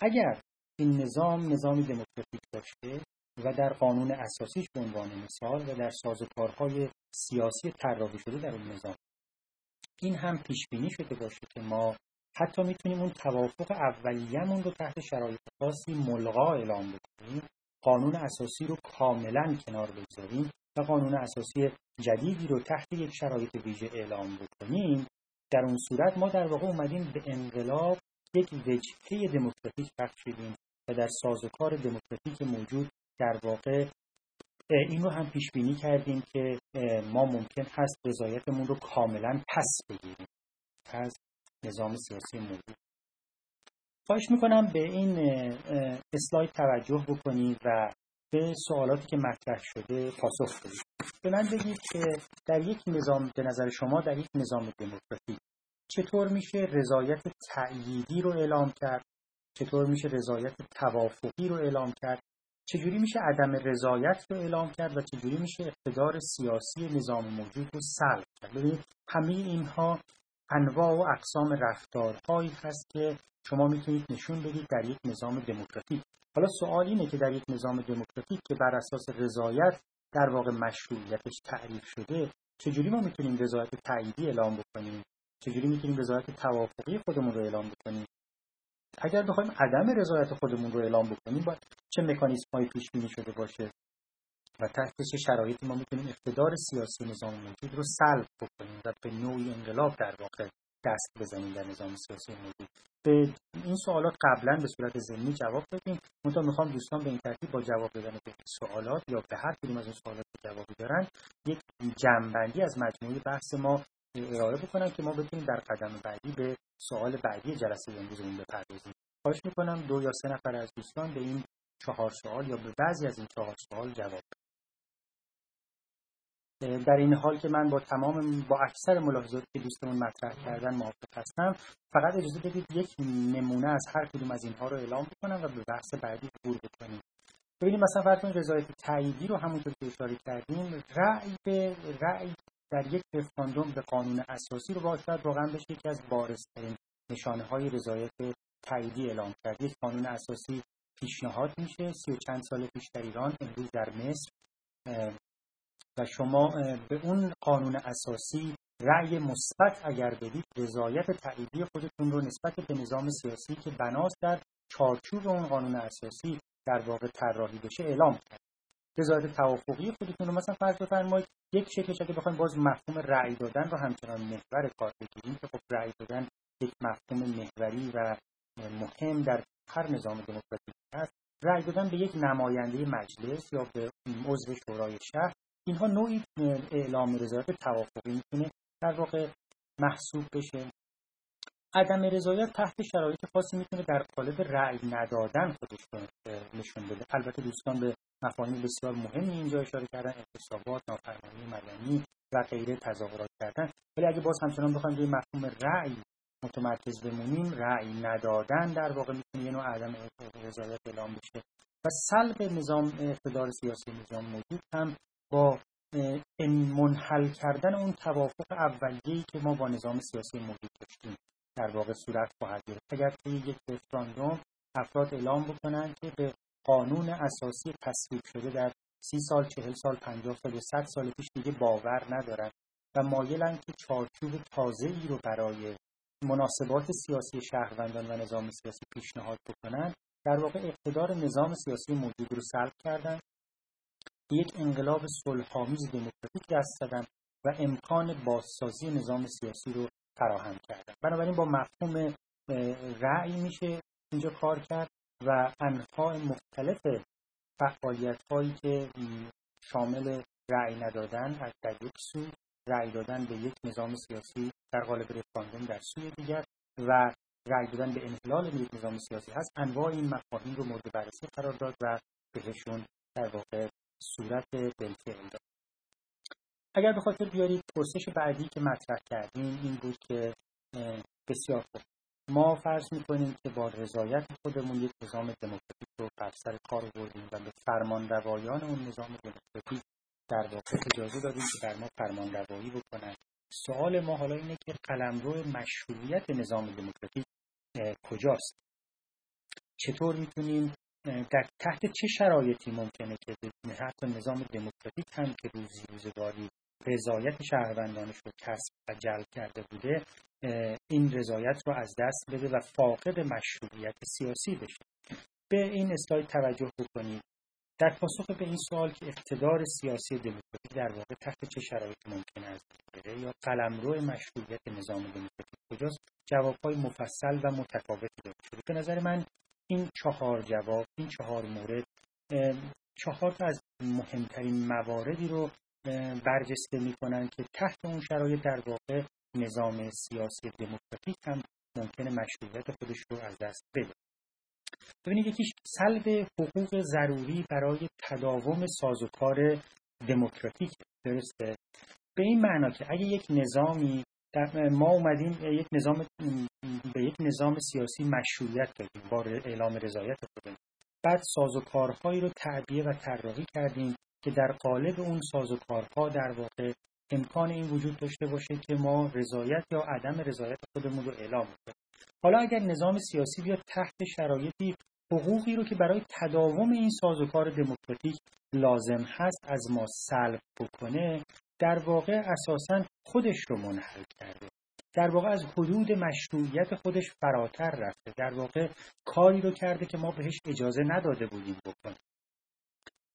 اگر این نظام نظامی دموکراتیک باشه و در قانون اساسیش به عنوان مثال و در سازوکارهای سیاسی طراحی شده در اون نظام این هم پیش بینی شده باشه که ما حتی می‌تونیم اون توافق اولیه‌مون رو تحت شرایط خاصی ملغا اعلام بکنیم قانون اساسی رو کاملا کنار بگذاریم و قانون اساسی جدیدی رو تحت یک شرایط ویژه اعلام بکنیم. در اون صورت ما در واقع اومدیم به انقلاب یک وجهه دموکراتیک بخشیدیم و در سازوکار دموکراتیک موجود در واقع این رو هم پیش بینی کردیم که ما ممکن هست رضایتمون رو کاملا پس بگیریم. از نظام سیاسی موجود. خواهش می‌کنم به این اسلاید توجه بکنید و به سوالاتی که مطرح شده پاسخ بدید. به من بگید که در یک نظام به نظر شما در یک نظام دموکراتیک چطور میشه رضایت تأییدی رو اعلام کرد؟ چطور میشه رضایت توافقی رو اعلام کرد؟ چجوری میشه عدم رضایت رو اعلام کرد و چجوری میشه اقتدار سیاسی نظام موجود رو سلب کرد؟ ببینید همه اینها انواع و اقسام رفتارهایی هست که شما می‌تونید نشون بدید در یک نظام دموکراتیک حالا سوال اینه که در یک نظام دموکراتیک که بر اساس رضایت در واقع مشروعیتش تعریف شده چجوری ما می‌تونیم رضایت تاییدی اعلام بکنیم؟ چجوری می‌تونیم رضایت توافقی خودمون رو اعلام بکنیم؟ اگر بخوایم عدم رضایت خودمون رو اعلام بکنیم باید چه مکانیزم های پیش بینی شده باشه و تحت چه شرایطی ما می‌تونیم اقتدار سیاسی نظام موجود رو سلب بکنیم و به نوعی انقلاب در واقع دست بزنیم در نظام سیاسی موجود به این سوالات قبلا به صورت ضمنی جواب دادیم منتها می‌خوام دوستان به این ترتیب با جواب دادن به سوالات یا به هر کدوم از این سوالات که جوابی دارن یک جنبندی از مجموعه بحث ما ارائه بکنم که ما بتونیم در قدم بعدی به سوال بعدی جلسه امروزمون بپردازیم. خواهش می‌کنم دو یا سه نفر از دوستان به این چهار سوال یا به بعضی از این چهار سوال جواب در این حال که من با تمام با اکثر ملاحظاتی که دوستمون مطرح کردن موافق هستم فقط اجازه بدید یک نمونه از هر کدوم از اینها رو اعلام بکنم و به بحث بعدی عبور بکنیم. ببینیم مثلا فرض کنید رضایت تاییدی رو همونطور که اشاره کردیم رأی به رأی در یک رفراندوم به قانون اساسی رو باید واقعا بشه یکی از بارزترین نشانه های رضایت تاییدی اعلام کرد. یک قانون اساسی پیشنهاد میشه. سی و چند سال پیش در ایران امروز در مصر و شما به اون قانون اساسی رأی مثبت اگر بدید رضایت تاییدی خودتون رو نسبت به نظام سیاسی که بناست در چارچوب اون قانون اساسی در واقع طراحی بشه اعلام کرد. رضایت توافقی خودتون رو مثلا فرض بفرمایید یک شکلش اگه بخوایم باز مفهوم رأی دادن رو همچنان محور کار بگیریم که خب رأی دادن یک مفهوم محوری و مهم در هر نظام دموکراتیک هست. رأی دادن به یک نماینده مجلس یا به عضو شورای شهر اینها نوعی اعلام رضایت توافقی می‌تونه در واقع محسوب بشه. عدم رضایت تحت شرایط خاصی می‌تونه در قالب رأی ندادن خودش نشون بده. البته دوستان به مفاهیم بسیار مهمی اینجا اشاره کردن اعتصابات نافرمانی مدنی و غیره تظاهرات کردن. ولی اگه باز همچنان بخوایم روی مفهوم رأی متمرکز بمونیم رأی ندادن در واقع می‌تونه یه نوع عدم رضایت اعلام بشه. و سلب نظام اقتدار سیاسی نظام موجود هم با منحل کردن اون توافق اولیه‌ای که ما با نظام سیاسی موجود داشتیم در واقع صورت خواهد گرفت. اگر توی یک رفراندوم افراد اعلام بکنن که به قانون اساسی تصویب شده در سی سال چهل سال پنجاه سال یا صد سال پیش دیگه باور ندارن و مایلن که چارچوب تازه ای رو برای مناسبات سیاسی شهروندان و نظام سیاسی پیشنهاد بکنن در واقع اقتدار نظام سیاسی موجود رو سلب کردن یک انقلاب صلحآمیز دموکراتیک دست زدن و امکان بازسازی نظام سیاسی رو فراهم کردن. بنابراین با مفهوم رأی میشه اینجا کار کرد و انواع مختلف فعالیت هایی که شامل رأی ندادن از در یک سو رأی دادن به یک نظام سیاسی در قالب رفراندوم در سوی دیگر و رأی دادن به انحلال یک نظام سیاسی هست انواع این مفاهیم رو مورد بررسی قرار داد و بهشون در واقع صورت بالفعل داد اگر به خاطر بیارید پرسش بعدی که مطرح کردیم این بود که بسیار خوب. ما فرض می‌کنیم که با رضایت خودمون یک نظام دموکراتیک رو بر سر کار بردیم و به فرمان روایان اون نظام دموکراتیک در واقع اجازه دادیم که در ما فرمان روایی بکنن. سوال ما حالا اینه که قلمرو مشروعیت نظام دموکراتیک کجاست؟ چطور می‌تونیم در تحت چه شرایطی ممکنه که حتی نظام دموکراتیک هم که روزی روزگاری رضایت شهروندانش رو کسب و جلب کرده بوده این رضایت رو از دست بده و فاقد مشروعیت سیاسی بشه. به این اسلاید توجه بکنید. در پاسخ به این سوال که اقتدار سیاسی دموکراتیک در واقع تحت چه شرایطی ممکن است بره یا قلمرو مشروعیت نظام دموکراتیک کجاست جوابهای مفصل و متفاوتی داده شده به نظر من این چهار جواب این چهار مورد چهار تا از مهمترین مواردی رو برجسته می‌کنن که تحت اون شرایط در واقع نظام سیاسی دموکراتیک هم ممکنه مشروعیت خودش رو از دست بده. ببینید یکیش سلب حقوق ضروری برای تداوم سازوکار دموکراتیک. درسته؟ به این معنا که اگه یک نظامی ما اومدیم یک نظام به یک نظام سیاسی مشروعیت دادیم با اعلام رضایت خودمون بعد سازوکارهایی رو تعبیه و طراحی کردیم که در قالب اون سازوکارها در واقع امکان این وجود داشته باشه که ما رضایت یا عدم رضایت خودمون رو اعلام کنیم. حالا اگر نظام سیاسی بیاد تحت شرایطی حقوقی رو که برای تداوم این سازوکار دموکراتیک لازم هست از ما سلب بکنه در واقع اساسا خودش رو منحل کرده. در واقع از حدود مشروعیت خودش فراتر رفته. در واقع کاری رو کرده که ما بهش اجازه نداده بودیم بکنیم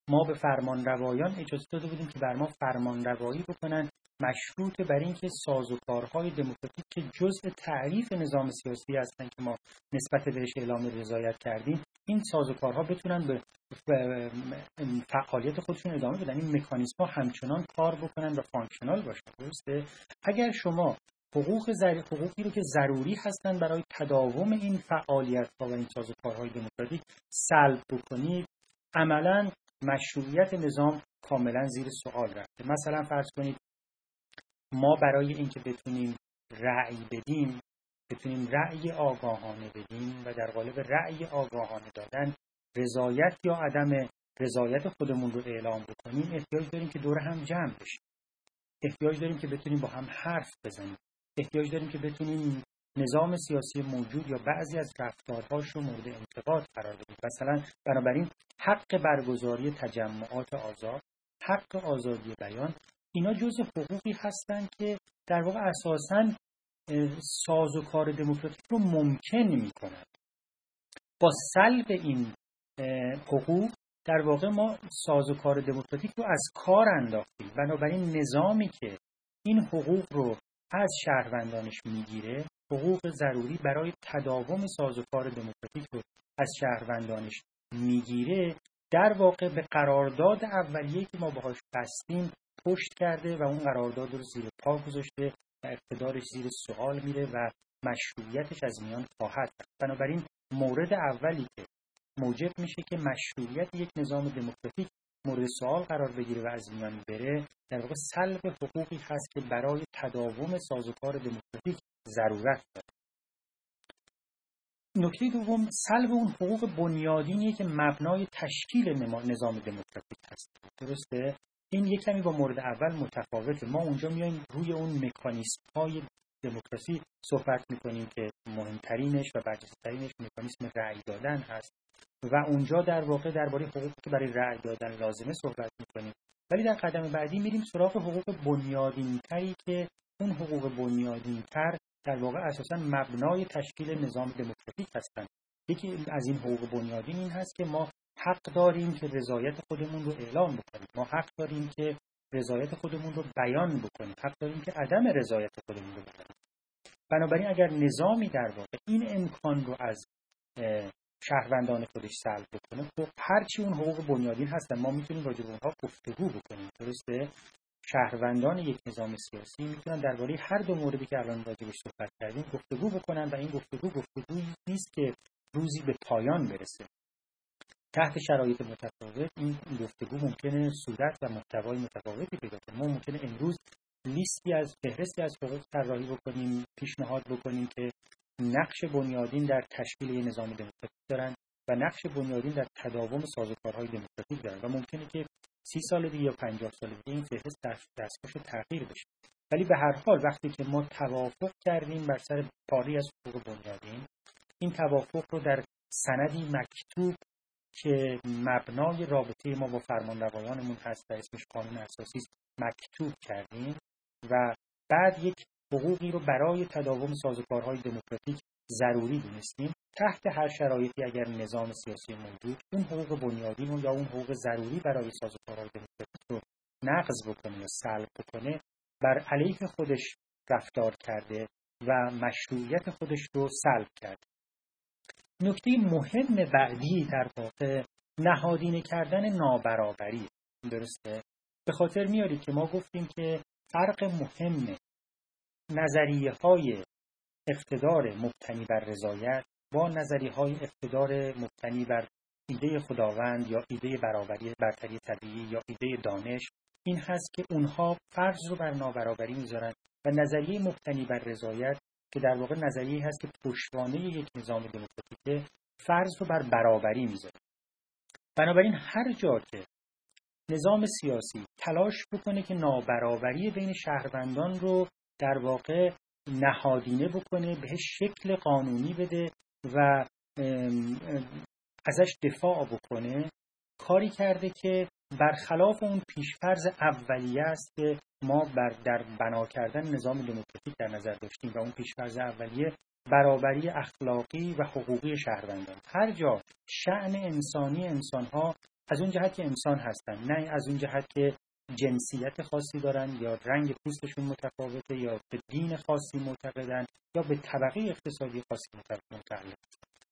ما به فرمان روایان اجازه داده بودیم که بر ما فرمان روایی بکنن مشروط بر اینکه سازوکارهای دموکراتیک که جزء تعریف نظام سیاسی هستند که ما نسبت بهش اعلام رضایت کردیم این سازوکارها بتونن به فعالیت خودشون ادامه بدن. این مکانیزم ها همچنان کار بکنن و functional باشن. درسته؟ اگر شما حقوق زر... حقوقی رو که ضروری هستند برای تداوم این فعالیت ها و این سازوکارهای دموکراتیک سلب بکنید عملا مشروعیت نظام کاملا زیر سوال رفته. مثلا فرض کنید ما برای اینکه بتونیم رأی بدیم بتونیم رأی آگاهانه بدیم و در قالب رأی آگاهانه دادن رضایت یا عدم رضایت خودمون رو اعلام بکنیم احتیاج داریم که دور هم جمع بشیم. احتیاج داریم که بتونیم با هم حرف بزنیم. احتیاج داریم که بتونیم نظام سیاسی موجود یا بعضی از رفتارهاش رو مورد انتقاد قرار بدیم. مثلا بنابراین حق برگزاری تجمعات آزاد حق آزادی بیان اینا جز حقوقی هستند که در واقع اساسا ساز و کار دموکراتیک رو ممکن می کند با سلب این حقوق در واقع ما ساز و کار دموکراتیک رو از کار انداختیم. بنابراین نظامی که این حقوق رو از شهروندانش می‌گیره حقوق ضروری برای تداوم سازوکار دموکراتیک رو از شهروندانش می‌گیره در واقع به قرارداد اولیه که ما باهاش بستیم پشت کرده و اون قرارداد رو زیر پا گذاشته و اقتدارش زیر سوال میره و مشروعیتش از میان خواهد بنابراین مورد اولی که موجب میشه که مشروعیت یک نظام دموکراتیک مورد سوال قرار بگیره و از میان بره در واقع سلب حقوقی هست که برای تداوم سازوکار دموکراتیک ضرورت داره. نکته دوم سلب اون حقوق بنیادینیه که مبنای تشکیل نظام دموکراتیک هست. درسته؟ این یک کمی با مورد اول متفاوته ما اونجا میایم روی اون مکانیسم های دموکراسی صحبت می‌کنیم که مهمترینش و برجسته‌ترینش مکانیسم رأی دادن هست. و اونجا در واقع درباره حقوقی که برای رأی دادن لازمه صحبت می‌کنیم. ولی در قدم بعدی میریم سراغ حقوق بنیادینتری که اون حقوق بنیادینتر در واقع اساسا مبنای تشکیل نظام دموکراتیک هستند یکی از این حقوق بنیادین این هست که ما حق داریم که رضایت خودمون رو اعلام بکنیم. ما حق داریم که رضایت خودمون رو بیان بکنیم. حق داریم که عدم رضایت خودمون رو بیان بنابراین اگر نظامی در واقع این امکان رو از شهروندان خودش سلب بکنه خب هرچی اون حقوق بنیادین هستن. ما می‌تونیم راجع به اونها گفتگو بکنیم. درسته؟ شهروندان یک نظام سیاسی می‌تونن درباره هر دو موردی که الان راجع صحبت کردیم گفتگو بکنن و این گفتگو گفتگویی نیست که روزی به پایان برسه. تحت شرایط متفاوت این گفتگو ممکنه صورت و محتوای متفاوتی پیدا کنه. ما ممکنه امروز لیستی از فهرستی از حقوق طراحی بکنیم پیشنهاد بکنیم که نقش بنیادین در تشکیل یک نظام دموکراتیک دارن و نقش بنیادین در تداوم سازوکارهای دموکراتیک دارن. و ممکنه که سی سال دیگه یا پنجاه سال دیگه این فهرست دستخوش تغییر بشه. ولی به هر حال وقتی که ما توافق کردیم بر سر پاری از حقوق بنیادین این توافق رو در سندی مکتوب که مبنای رابطه ما با فرمانروایانمون هست و اسمش قانون اساسی مکتوب کردیم و بعد یک حقوقی رو برای تداوم سازوکارهای دموکراتیک ضروری دونستیم. تحت هر شرایطی اگر نظام سیاسی موجود اون حقوق بنیادین یا اون حقوق ضروری برای سازوکارهای دموکراتیک رو نقض بکنه یا سلب بکنه بر علیه خودش رفتار کرده و مشروعیت خودش رو سلب کرده. نکته مهم بعدی در واقع نهادینه کردن نابرابری. درسته؟ به خاطر میارید که ما گفتیم که فرق مهم نظریه های اقتدار مبتنی بر رضایت با نظریه های اقتدار مبتنی بر ایده خداوند یا ایده برابری برتری طبیعی یا ایده دانش این هست که اونها فرض رو بر نابرابری می‌ذارن و نظریه مبتنی بر رضایت که در واقع نظریه هست که پشتوانه یک نظام دموکراتیک فرض رو بر برابری می‌ذاره. بنابراین هر جا که نظام سیاسی تلاش بکنه که نابرابری بین شهروندان رو در واقع نهادینه بکنه بهش شکل قانونی بده و ازش دفاع بکنه کاری کرده که برخلاف اون پیشفرز اولیه است که ما بر در بنا کردن نظام دموکراتیک در نظر داشتیم و اون پیشفرز اولیه برابری اخلاقی و حقوقی شهروندان. هر جا شعن انسانی انسانها از اون جهت که انسان هستن نه از اون جهت که جنسیت خاصی دارن یا رنگ پوستشون متفاوته یا به دین خاصی معتقدن یا به طبقه اقتصادی خاصی متعلق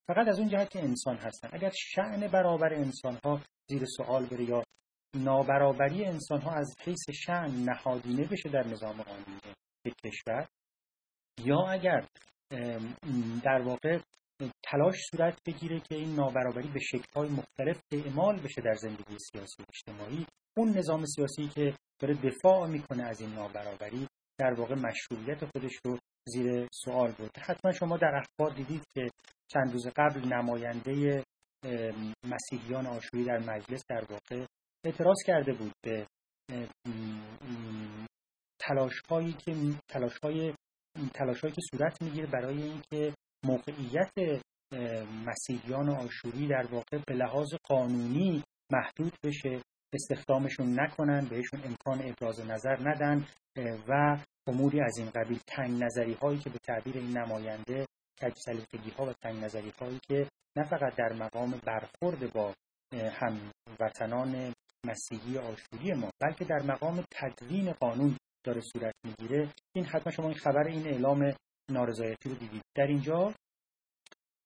فقط از اون جهت که انسان هستن. اگر شعن برابر انسان ها زیر سوال بره یا نابرابری انسان ها از حیث شعن نهادینه بشه در نظام قانونی یک کشور یا اگر در واقع تلاش صورت بگیره که این نابرابری به شکل‌های مختلف اعمال بشه در زندگی سیاسی و اجتماعی اون نظام سیاسی که داره دفاع می‌کنه از این نابرابری در واقع مشروعیت خودش رو زیر سوال برده. حتما شما در اخبار دیدید که چند روز قبل نماینده مسیحیان آشوری در مجلس در واقع اعتراض کرده بود به تلاش هایی که تلاش های تلاش هایی که صورت می‌گیره برای اینکه موقعیت مسیحیان آشوری در واقع به لحاظ قانونی محدود بشه استخدامشون نکنن بهشون امکان ابراز نظر ندن و اموری از این قبیل تنگ نظری هایی که به تعبیر این نماینده کج سلیقگی ها و تنگ نظری هایی که نه فقط در مقام برخورد با هموطنان مسیحی آشوری ما بلکه در مقام تدوین قانون داره صورت می‌گیره. این حتما شما این خبر این اعلام نارضایتی رو دیدید. در اینجا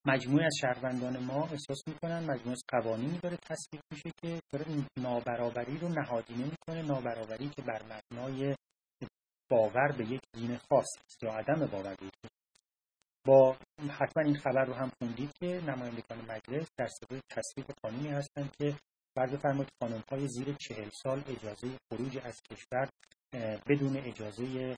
مجموعه از شهروندان ما احساس می‌کنن مجموعه از قوانینی داره تصویب میشه که داره نابرابری رو نهادینه می‌کنه نابرابری که بر مبنای باور به یک دین خاص است یا عدم باور. به یک با حتما این خبر رو هم خوندید که نمایندگان مجلس در صدای تصویب قانونی هستند که فرض بفرمایید خانم های زیر چهل سال اجازه خروج از کشور بدون اجازه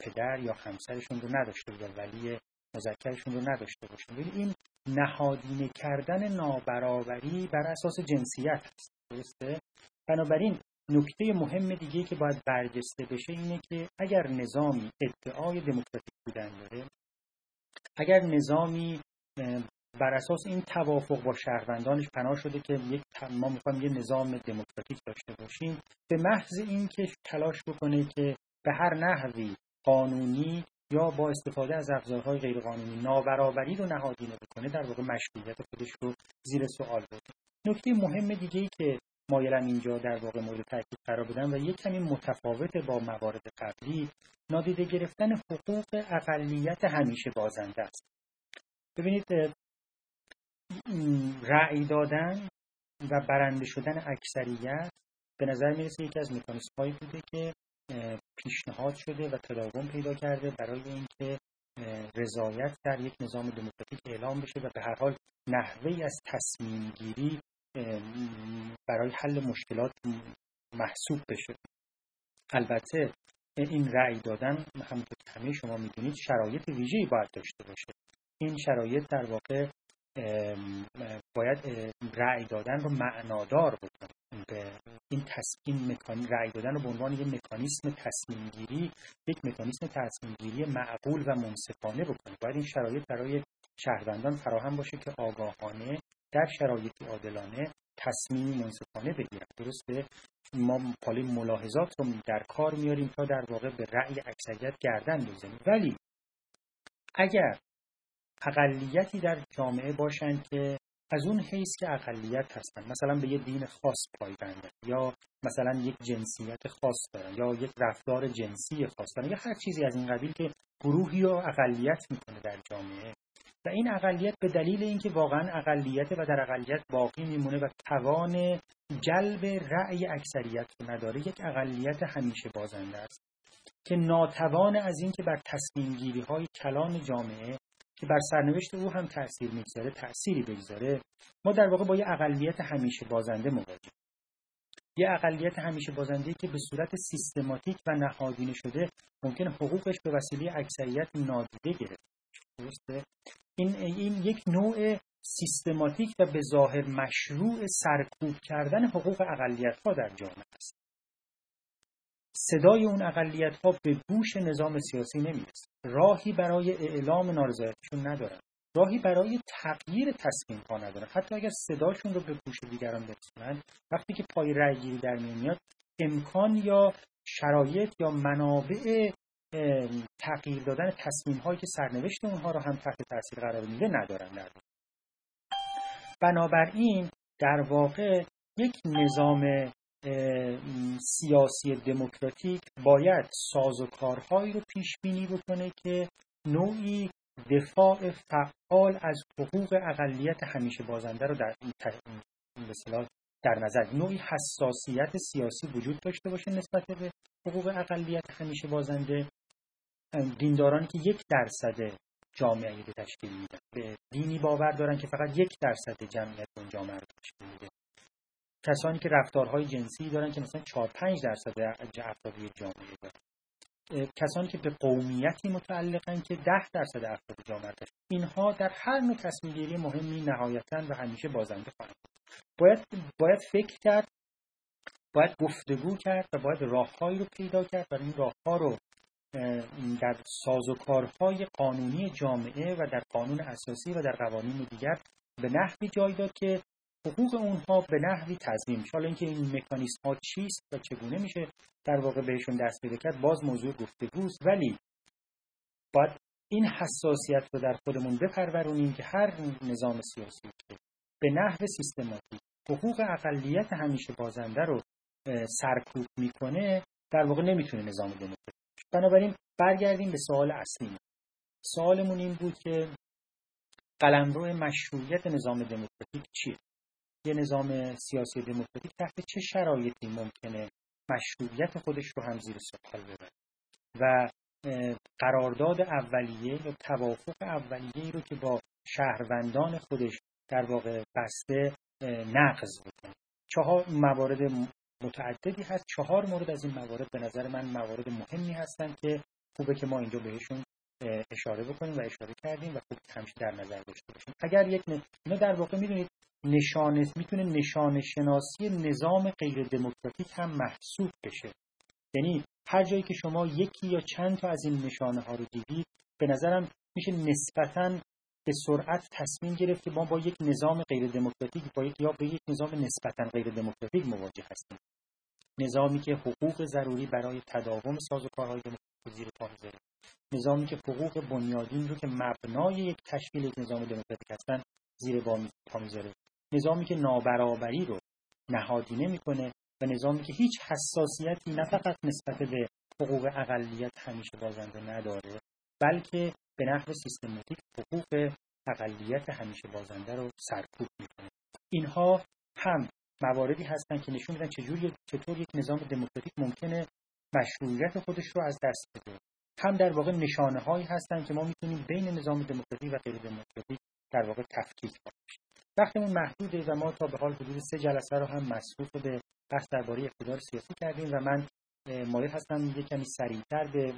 پدر یا همسرشون رو نداشته یا ولی مذکرشون رو نداشته باشن. ولی این نهادینه کردن نابرابری بر اساس جنسیت هست درسته؟ بنابراین نکته مهم دیگه که باید برجسته بشه اینه که اگر نظامی ادعای دموکراتیک بودن داره اگر نظامی بر اساس این توافق با شهروندانش پناه شده که یک ما می‌خوایم یه نظام دموکراتیک داشته باشیم. به محض اینکه تلاش بکنه که به هر نحوی قانونی یا با استفاده از ابزارهای غیرقانونی نابرابری رو نهادینه بکنه در واقع مشروعیت خودش رو زیر سوال برده نکته مهم دیگه ای که مایلم اینجا در واقع مورد تاکید قرار بدم و یک کمی متفاوت با موارد قبلی نادیده گرفتن حقوق اقلیت همیشه بازنده است. ببینید رأی دادن و برنده شدن اکثریت به نظر می‌رسه یکی از مکانیسم هایی بوده که پیشنهاد شده و تداوم پیدا کرده برای اینکه رضایت در یک نظام دموکراتیک اعلام بشه و به هر حال نحوه از تصمیم گیری برای حل مشکلات محسوب بشه. البته این رأی دادن همونطور که همه شما می‌دونید شرایط ویژه‌ای باید داشته باشه. این شرایط در واقع باید رأی دادن رو معنادار بکنه به این تصمیم مکانی رأی دادن رو به عنوان یک مکانیسم تصمیم گیری یک مکانیسم تصمیم گیری معقول و منصفانه بکنه باید این شرایط برای شهروندان فراهم باشه که آگاهانه در شرایطی عادلانه تصمیمی منصفانه بگیرن. درسته؟ ما پالی ملاحظات رو در کار میاریم تا در واقع به رأی اکثریت گردن بزنیم ولی اگر اقلیتی در جامعه باشند که از اون حیث که اقلیت هستن مثلا به یه دین خاص پایبندن یا مثلا یک جنسیت خاص دارن یا یک رفتار جنسی خاص دارن یا هر چیزی از این قبیل که گروهی رو اقلیت می‌کنه در جامعه. و این اقلیت به دلیل اینکه واقعا اقلیت و در اقلیت باقی میمونه و توان جلب رأی اکثریت رو نداره یک اقلیت همیشه بازنده است که ناتوان از اینکه بر تصمیم گیری های کلان جامعه که بر سرنوشت او هم تاثیر می‌گذاره تأثیری بگذاره. ما در واقع با یه اقلیت همیشه بازنده مواجه یه اقلیت همیشه بازنده که به صورت سیستماتیک و نهادینه شده ممکن حقوقش به وسیله اکثریت نادیده گرفت. درسته؟ این این یک نوع سیستماتیک و به ظاهر مشروع سرکوب کردن حقوق اقلیت ها در جامعه است. صدای اون اقلیت ها به گوش نظام سیاسی نمی‌رسه. راهی برای اعلام نارضایتیشون ندارن. راهی برای تغییر تصمیم ها ندارن. حتی اگر صداشون رو به گوش دیگران برسونن وقتی که پای رأی گیری در میاد امکان یا شرایط یا منابع تغییر دادن تصمیم هایی که سرنوشت اونها رو هم تحت تاثیر قرار میده ندارن در بنابراین در واقع یک نظام سیاسی دموکراتیک باید سازوکارهایی رو پیش بینی بکنه که نوعی دفاع فعال از حقوق اقلیت همیشه بازنده رو در مثلا در نظر. نوعی حساسیت سیاسی وجود داشته باشه نسبت به حقوق اقلیت همیشه بازنده. دیندارانی که یک درصد جامعه رو تشکیل میدن. به دینی باور دارن که فقط یک درصد جمعیت اون جامعه رو تشکیل میده کسانی که رفتارهای جنسی دارن که مثلا 4 5 درصد افراد جامعه دارن. کسانی که به قومیتی متعلقن که 10 درصد افراد جامعه دارن. اینها در هر نوع تصمیم گیری مهمی نهایتا و همیشه بازنده خواهند باید باید فکر کرد باید گفتگو کرد و باید راههایی رو پیدا کرد و این راهها رو در سازوکارهای قانونی جامعه و در قانون اساسی و در قوانین دیگر به نحوی جای داد که حقوق اونها به نحوی تضمین حالا اینکه این مکانیسم ها چیست و چگونه میشه در واقع بهشون دست پیدا کرد باز موضوع گفتگوست. ولی باید این حساسیت رو در خودمون بپرورونیم که هر نظام سیاسی که به نحو سیستماتیک حقوق اقلیت همیشه بازنده رو سرکوب می‌کنه در واقع نمی‌تونه نظام دموکراتیک بنابراین برگردیم به سوال اصلی. سوالمون این بود که قلمرو مشروعیت نظام دموکراتیک چیه؟ یه نظام سیاسی دموکراتیک تحت چه شرایطی ممکنه مشروعیت خودش رو هم زیر سوال ببره؟ و قرارداد اولیه یا توافق اولیه رو که با شهروندان خودش در واقع بسته نقض بکنه. چهار موارد متعددی هست. چهار مورد از این موارد به نظر من موارد مهمی هستند که خوبه که ما اینجا بهشون اشاره بکنیم و اشاره کردیم و خوب همیشه در نظر داشته باشیم. اگر یک اینا در واقع می‌دونید نشانه می‌تونه نشانه شناسی نظام غیر دموکراتیک هم محسوب بشه. یعنی هر جایی که شما یکی یا چند تا از این نشانه ها رو دیدید به نظرم میشه نسبتا به سرعت تصمیم گرفت که ما با یک نظام غیر دموکراتیک با یک یا به یک نظام نسبتا غیر دموکراتیک مواجه هستیم. نظامی که حقوق ضروری برای تداوم سازوکارهای دموکراتیک زیر پا نظامی که حقوق بنیادین رو که مبنای یک تشکیل نظام دموکراتیک هستن زیر پا می‌ذاره. نظامی که نابرابری رو نهادینه می‌کنه و نظامی که هیچ حساسیتی نه فقط نسبت به حقوق اقلیت همیشه بازنده نداره بلکه به نحو سیستماتیک حقوق اقلیت همیشه بازنده رو سرکوب می‌کنه. اینها هم مواردی هستند که نشون میدن چجوری چطور یک نظام دموکراتیک ممکنه مشروعیت خودش رو از دست بده. هم در واقع نشانه هایی هستند که ما می‌تونیم بین نظام دموکراتیک و غیر دموکراتیک در واقع تفکیک کنیم وقتمون محدوده و ما تا به حال حدود سه جلسه رو هم مصروف به بحث درباره اقتدار سیاسی کردیم و من مایل هستم یه کمی سریعتر به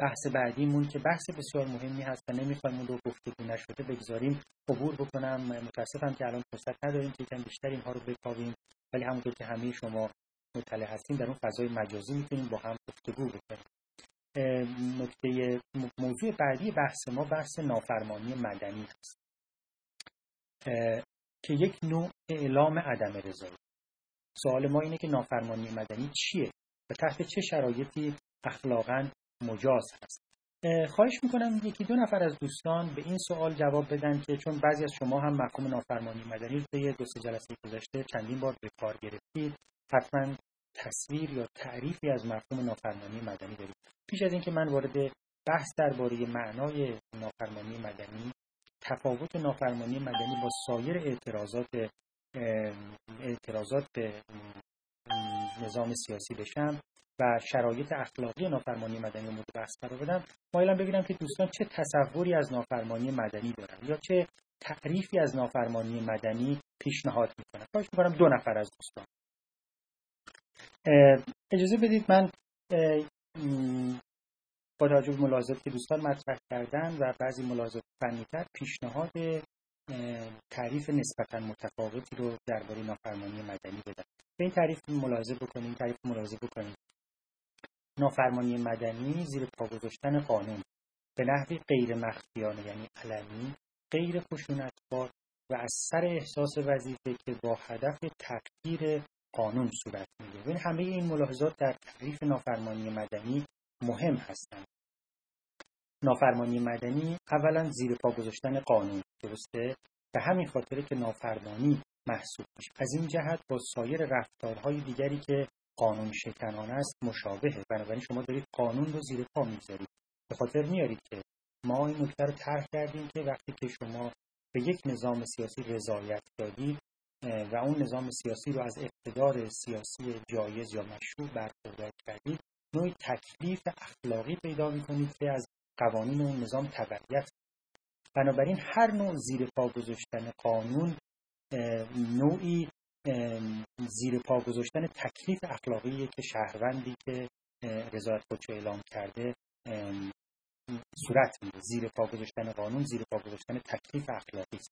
بحث بعدیمون که بحث بسیار مهمی هست و نمی‌خوایم اون رو گفتگو نشده بگذاریم عبور بکنم. متاسفم که الان فرصت نداریم که یکم بیشتر اینها رو بکاویم ولی همونطور که همه شما مطلع هستیم در اون فضای مجازی می‌تونیم با هم گفتگو بکنیم. نکته موضوع بعدی بحث ما بحث نافرمانی مدنی هست. که یک نوع اعلام عدم رضایی. سوال ما اینه که نافرمانی مدنی چیه و تحت چه شرایطی اخلاقا مجاز هست؟ خواهش می‌کنم یکی دو نفر از دوستان به این سوال جواب بدن که چون بعضی از شما هم مفهوم نافرمانی مدنی رو طی دو سه جلسه گذشته چندین بار به کار گرفتید حتما تصویر یا تعریفی از مفهوم نافرمانی مدنی دارید. پیش از اینکه من وارد بحث درباره معنای نافرمانی مدنی تفاوت نافرمانی مدنی با سایر اعتراضات اعتراضات به نظام سیاسی بشم و شرایط اخلاقی نافرمانی مدنی مورد بحث قرار بدم مایلم ببینم که دوستان چه تصوری از نافرمانی مدنی دارن یا چه تعریفی از نافرمانی مدنی پیشنهاد می‌کنن. خواهش می‌کنم دو نفر از دوستان. اجازه بدید من با توجه به ملاحظاتی که دوستان مطرح کردن و بعضی ملاحظات فنیتر پیشنهاد تعریف نسبتا متفاوتی رو درباره نافرمانی مدنی بدم به این تعریف ملاحظه بکنیم تعریف ملاحظه بکنیم. نافرمانی مدنی زیر پا گذاشتن قانون. به نحوی غیر مخفیانه یعنی علنی غیر خشونتبار و از سر احساس وظیفه که با هدف تغییر قانون صورت می‌گیره. ببین همه این ملاحظات در تعریف نافرمانی مدنی مهم هستند. نافرمانی مدنی اولا زیر پا گذاشتن قانون درسته؟ به همین خاطره که نافرمانی محسوب میشه. از این جهت با سایر رفتارهای دیگری که قانون شکنانه است مشابهه. بنابراین شما دارید قانون رو زیر پا می‌ذارید به خاطر میارید که ما این نکته رو طرح کردیم که وقتی که شما به یک نظام سیاسی رضایت دادید و اون نظام سیاسی رو از اقتدار سیاسی جایز یا مشروع برخوردار کردید نوعی تکلیف اخلاقی پیدا می‌کنید که از قوانین اون نظام تبعیت. بنابراین هر نوع زیر پا گذاشتن قانون نوعی زیر پا گذاشتن تکلیف اخلاقی که شهروندی که رضایت خودشو اعلام کرده صورت میده زیر پا گذاشتن قانون زیر پا گذاشتن تکلیف اخلاقی است.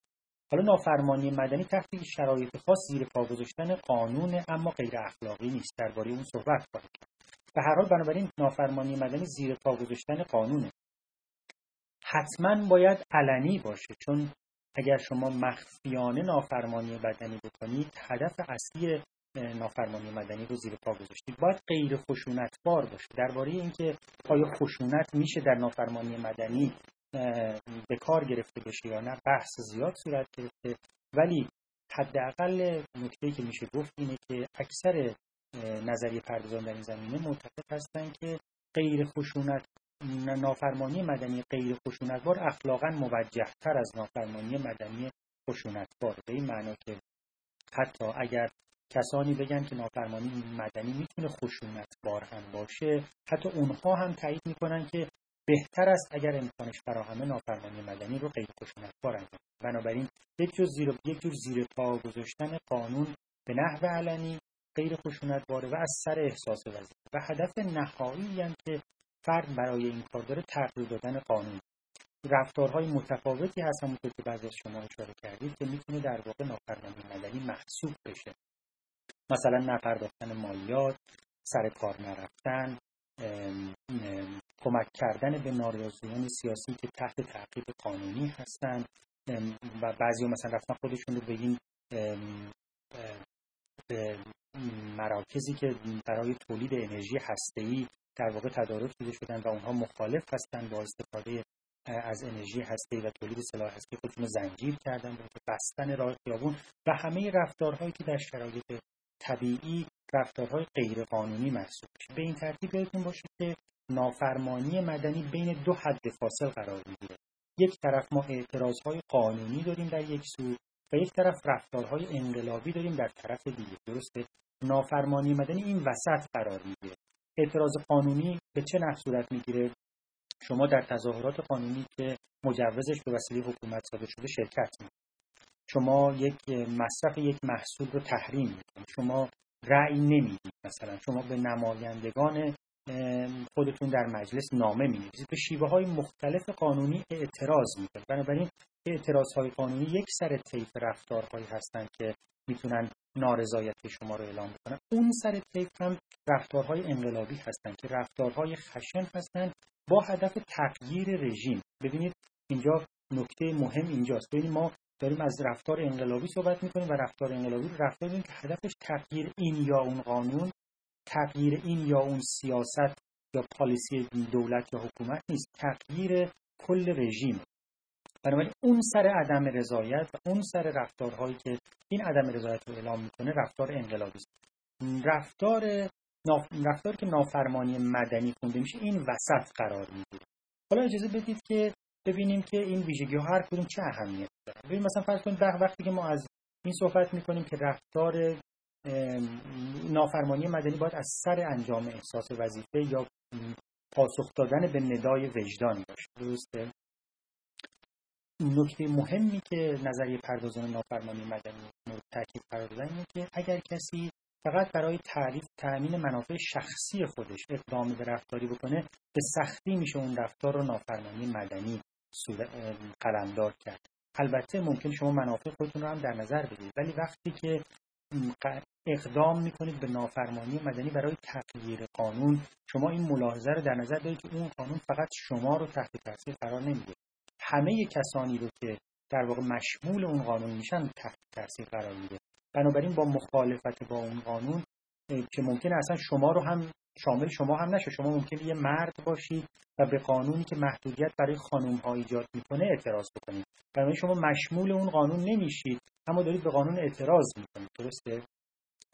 حالا نافرمانی مدنی تحت شرایط خاص زیر پا گذاشتن قانون اما غیر اخلاقی نیست. درباره اون صحبت خواهد کرد. به هر حال بنابراین نافرمانی مدنی زیر پا گذاشتن قانونه. حتما باید علنی باشه چون اگر شما مخفیانه نافرمانی بدنی بکنید هدف اصلی نافرمانی مدنی رو زیر پا گذاشتید. باید غیر خشونتبار باشه. درباره اینکه آیا خشونت میشه در نافرمانی مدنی به کار گرفته بشه یا نه بحث زیاد صورت گرفته. ولی حداقل نکته که میشه گفت اینه که اکثر نظریه پردازان در این زمینه معتقد هستند که غیر خشونت نافرمانی مدنی غیر خشونتبار اخلاقا موجه تر از نافرمانی مدنی خشونتبار. به این معنا که حتی اگر کسانی بگن که نافرمانی مدنی می‌تونه خشونتبار هم باشه حتی اونها هم تایید می‌کنن که بهتر است اگر امکانش فراهمه نافرمانی مدنی رو غیر خشونتبار انجام بنابراین یک جور زیر یک جور زیر پا گذاشتن قانون به نحو علنی غیر خشونتباره و از سر احساس وظیفه و هدف نهایی هم که فرد برای این کار داره تغییر دادن قانون. رفتارهای متفاوتی هست همونطور که بعضی از شما اشاره کردید که می‌تونه در واقع نافرمانی مدنی محسوب بشه. مثلا نپرداختن مالیات سر کار نرفتن کمک کردن به ناراضیان سیاسی که تحت تعقیب قانونی هستند و بعضی مثلا رفتن خودشون رو به این مراکزی که برای تولید انرژی هسته‌ای در واقع تدارک دیده شدن و اونها مخالف هستند با استفاده از انرژی هسته‌ای و تولید سلاح هسته‌ای خودشون رو زنجیر کردن به بستن راه خیابون و همه رفتارهایی که در شرایط طبیعی رفتارهای غیرقانونی محسوب میشه. به این ترتیب یادتون باشه که نافرمانی مدنی بین دو حد فاصل قرار می‌گیره. یک طرف ما اعتراضهای قانونی داریم در یک سو و یک طرف رفتارهای انقلابی داریم در طرف دیگه. درسته؟ نافرمانی مدنی این وسط قرار می‌گیره. اعتراض قانونی به چه نحو صورت می‌گیره؟ شما در تظاهرات قانونی که مجوزش به وسیله حکومت صادر شده شرکت می‌کنید. شما یک مصرف یک محصول رو تحریم می‌کنید. شما رأی نمی‌دید مثلا. شما به نمایندگان خودتون در مجلس نامه می به شیوه های مختلف قانونی اعتراض می‌کنید. بنابراین اعتراض های قانونی یک سر طیف رفتارهایی هستند که می‌تونن نارضایتی شما رو اعلام بکنن. اون سر طیف هم رفتارهای انقلابی هستند که رفتارهای خشن هستند با هدف تغییر رژیم. ببینید اینجا نکته مهم اینجاست. ببینید ما داریم از رفتار انقلابی صحبت می‌کنیم و رفتار انقلابی رفتار که هدفش تغییر این یا اون قانون تغییر این یا اون سیاست یا پالیسی دولت یا حکومت نیست. تغییر کل رژیم. بنابراین اون سر عدم رضایت و اون سر رفتارهایی که این عدم رضایت رو اعلام می‌کنه رفتار انقلابی است. رفتار رفتار که نافرمانی مدنی خونده میشه این وسط قرار می‌گیره. حالا اجازه بدید که ببینیم که این ویژگی ها هر کدوم چه اهمیت داره. ببین مثلا فرض کنید وقتی که ما از این صحبت می‌کنیم که رفتار نافرمانی مدنی باید از سر انجام احساس وظیفه یا پاسخ دادن به ندای وجدان باشه. درسته؟ نکته مهمی که نظریه پردازان نافرمانی مدنی مورد تاکید قرار دادن اینه که اگر کسی فقط برای تعریف تأمین منافع شخصی خودش اقدام به رفتاری بکنه به سختی میشه اون رفتار رو نافرمانی مدنی قلمدار کرد. البته ممکن شما منافع خودتون رو هم در نظر بگیرید. ولی وقتی که اقدام می‌کنید به نافرمانی مدنی برای تغییر قانون. شما این ملاحظه رو در نظر دارید که اون قانون فقط شما رو تحت تاثیر قرار نمیده. همه کسانی رو که در واقع مشمول اون قانون میشن تحت تاثیر قرار میده. بنابراین با مخالفت با اون قانون که ممکنه اصلا شما رو هم شامل شما هم نشه. شما ممکنه یه مرد باشید و به قانونی که محدودیت برای خانوم ها ایجاد می‌کنه اعتراض بکنید. بنابراین شما مشمول اون قانون نمیشید. اما دارید به قانون اعتراض می‌کنید. درسته؟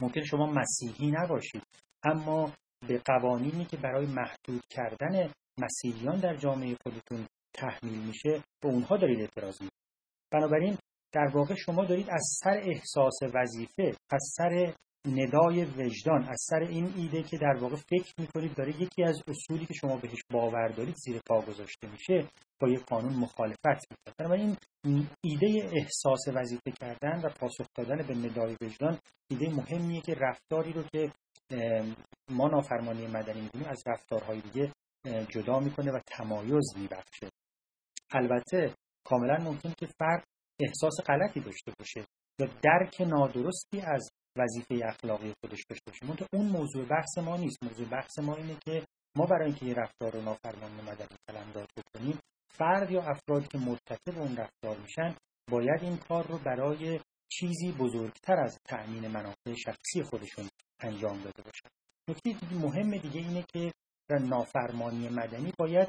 ممکن شما مسیحی نباشید. اما به قوانینی که برای محدود کردن مسیحیان در جامعه خودتون تحمیل میشه به اونها دارید اعتراض می‌کنید. بنابراین در واقع شما دارید از سر احساس وظیفه از سر ندای وجدان از سر این ایده که در واقع فکر می‌کنید داره یکی از اصولی که شما بهش باور دارید زیر پا گذاشته میشه با یک قانون مخالفت می‌کنه. بنابراین این ایده احساس وظیفه کردن و پاسخ دادن به ندای وجدان ایده مهمیه که رفتاری رو که ما نافرمانی مدنی می‌دونیم از رفتارهای دیگه جدا می‌کنه و تمایز میبخشه. البته کاملا ممکن که فرد احساس غلطی داشته باشه یا درک نادرستی از وظیفه اخلاقی خودش داشته باشه که اون موضوع بحث ما نیست. موضوع بحث ما اینه که ما برای اینکه یه رفتار رو نافرمان مدنی قلمداد بکنیم فرد یا افرادی که مرتکب اون رفتار میشن باید این کار رو برای چیزی بزرگتر از تأمین منافع شخصی خودشون انجام داده باشن. نکته مهم دیگه اینه که نافرمانی مدنی باید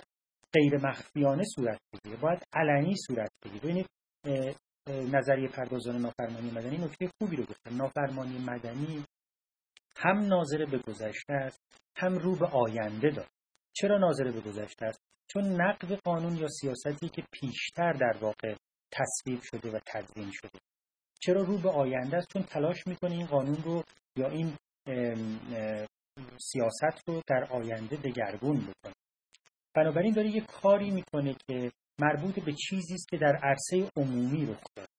غیر مخفیانه صورت بگیره. باید علنی صورت بگیره. ببینید نظریه پردازان نافرمانی مدنی نکته خوبی رو گفتن. نافرمانی مدنی هم ناظر به گذشته است هم رو به آینده داره. چرا ناظر به گذشته است؟ چون نقد قانون یا سیاستی که پیشتر در واقع تصویب شده و تدوین شده. چرا رو به آینده است؟ چون تلاش می‌کنه این قانون رو یا این سیاست رو در آینده دگرگون بکنه. بنابراین داره یه کاری می‌کنه که مربوط به چیزی است که در عرصه عمومی رخ داد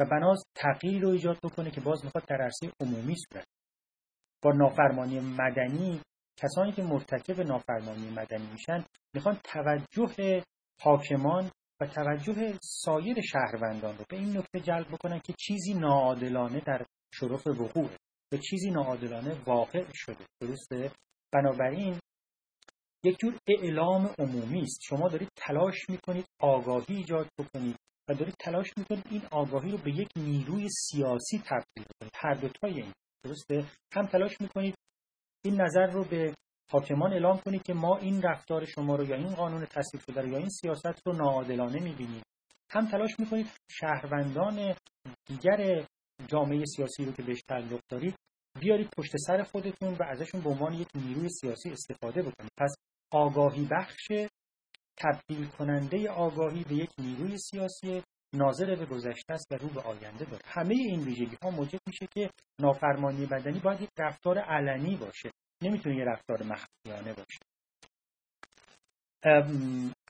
و بناز تغییر رو ایجاد بکنه که باز می‌خواد در عرصه عمومی صورت با نافرمانی مدنی کسانی که مرتکب نافرمانی مدنی میشن می‌خوان توجه حاکمان و توجه سایر شهروندان رو به این نکته جلب بکنن که چیزی ناعادلانه در شرف وقوعه و چیزی ناعادلانه واقع شده. درسته؟ بنابراین یک جور اعلام عمومی است. شما دارید تلاش می‌کنید آگاهی ایجاد بکنید و دارید تلاش می‌کنید این آگاهی رو به یک نیروی سیاسی تبدیل کنید. هر دوتای این. درسته؟ هم تلاش می‌کنید این نظر رو به حاکمان اعلام کنید که ما این رفتار شما رو یا این قانون تصویب شده رو یا این سیاست رو ناعادلانه می‌بینیم. هم تلاش می‌کنید شهروندان دیگر جامعه سیاسی رو که بهش تعلق دارید بیارید پشت سر خودتون و ازشون به عنوان یک نیروی سیاسی استفاده بکنید. پس آگاهی بخش تبدیل کننده آگاهی به یک نیروی سیاسی ناظر به گذشته است و رو به آینده داره همه این ویژگی ها موجب میشه که نافرمانی بدنی باید یک رفتار علنی باشه. نمی‌تونه یه رفتار مخفیانه باشه.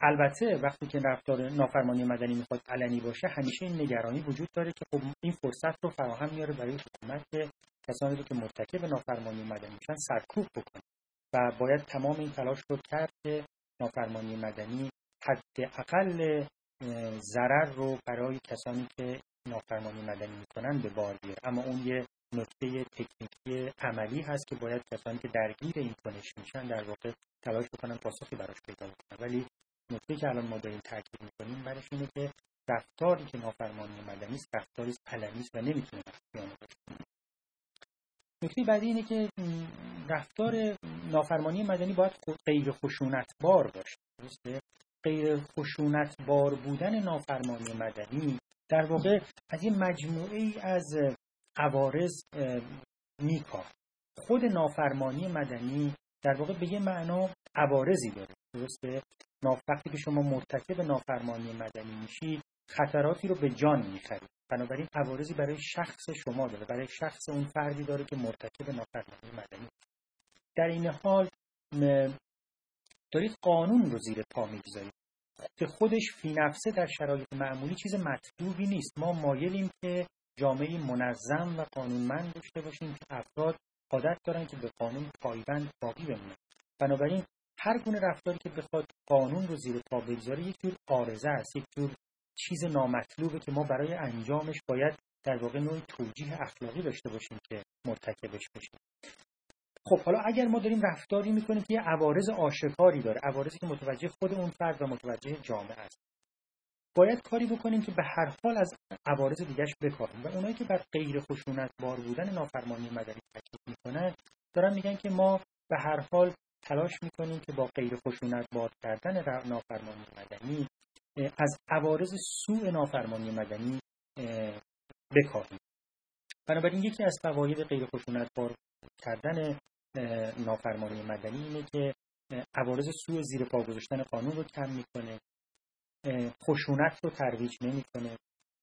البته وقتی که رفتار نافرمانی مدنی می‌خواد علنی باشه همیشه این نگرانی وجود داره که خب این فرصت رو فراهم میاره برای حکومت که کسانی رو که مرتکب نافرمانی مدنی میشن سرکوب بکنه. و باید تمام این تلاش رو کرد که نافرمانی مدنی حداقل ضرر رو برای کسانی که نافرمانی مدنی می‌کنن به بار بیاره. اما اون یه نکته تکنیکی عملی هست که باید کسانی که درگیر این کنش میشن در واقع تلاش بکنن پاسخی براش پیدا بکنن. ولی نکته که الان ما داریم تاکید می‌کنیم برش اینه که رفتاری که نافرمانی مدنی است رفتاری است و نمی‌تونه باشه. نکته بعدی اینه که رفتار نافرمانی مدنی باید غیر خشونتبار باشه. درسته؟ غیر خشونتبار بودن نافرمانی مدنی در واقع از یه مجموعه ای از عوارض میکاه خود نافرمانی مدنی در واقع به یه معنا عوارضی داره. درسته؟ وقتی که شما مرتکب نافرمانی مدنی میشید خطراتی رو به جان می‌خرید بنابراین عوارضی برای شخص شما داره برای شخص اون فردی داره که مرتکب نافرمانی مدنی در این حال دارید قانون رو زیر پا می‌گذارید که خودش فی نفسه در شرایط معمولی چیز مطلوبی نیست. ما مایلیم که جامعه منظم و قانونمند داشته باشیم که افراد عادت دارن که به قانون پایبند باقی بمونن. بنابراین هر گونه رفتاری که بخواد قانون رو زیر پا بگذاره یک جور آرزه است یک جور چیز نامطلوبه که ما برای انجامش باید در واقع نوعی توجیه اخلاقی داشته باشیم که مرتکبش بشیم. خب حالا اگر ما داریم رفتاری می‌کنیم که یه عوارض آشکاری داره عوارضی که متوجه خود اون فرد و متوجه جامعه است. باید کاری بکنیم که به هر حال از عوارض دیگرش بکاریم و اونایی که بر غیر خشونت بار بودن نافرمانی مدنی تاکید می‌کنن دارن میگن که ما به هر حال تلاش می‌کنیم که با غیر خشونت بار کردن نافرمانی مدنی از عوارض سوء نافرمانی مدنی بکاهیم بنابراین یکی از فواید غیر خشونت بار کردن نافرمانی مدنی اینه که عوارض سوء زیر پا گذاشتن قانون رو کم می‌کنه خشونت رو ترویج نمی‌کنه.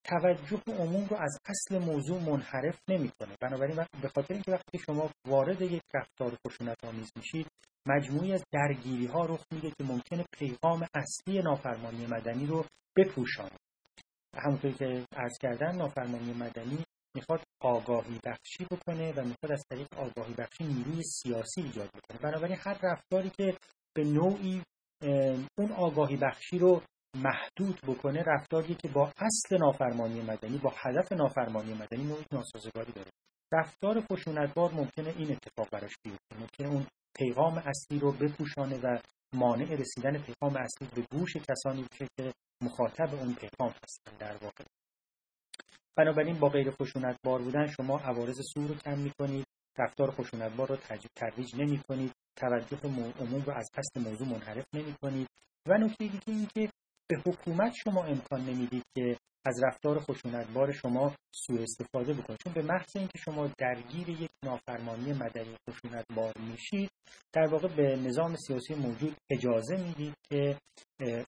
توجه عموم رو از اصل موضوع منحرف نمی‌کنه. بنابراین به خاطر اینکه وقتی شما وارد یک رفتار خشونت آمیز میشید مجموعی از درگیری ها رخ میده که ممکنه پیغام اصلی نافرمانی مدنی رو بپوشانه همونطوری که عرض کردن نافرمانی مدنی می‌خواد آگاهی بخشی بکنه و می‌خواد از طریق آگاهی بخشی نیروی سیاسی ایجاد بکنه. بنابراین هر رفتاری که به نوعی اون آگاهی بخشی رو محدود بکنه رفتاری که با اصل نافرمانی مدنی با هدف نافرمانی مدنی نوعی ناسازگاری داره. رفتار خشونتبار ممکنه این اتفاق براش بیفته. ممکنه اون پیغام اصلی رو بپوشانه و مانع رسیدن پیغام اصلی به گوش کسانی بشه که مخاطب اون پیغام هستن در واقع. بنابراین با غیر خشونت بار بودن شما عوارض سو رو کم می‌کنید رفتار خشونت بار رو ترویج نمی کنید توجه عموم رو از اصل موضوع منحرف نمی کنید و نکته دیگه این که به حکومت شما امکان نمی‌دید که از رفتار خشونتبار شما سوء استفاده بکنید. چون به محض اینکه شما درگیر یک نافرمانی مدنی خشونتبار میشید در واقع به نظام سیاسی موجود اجازه می‌دید که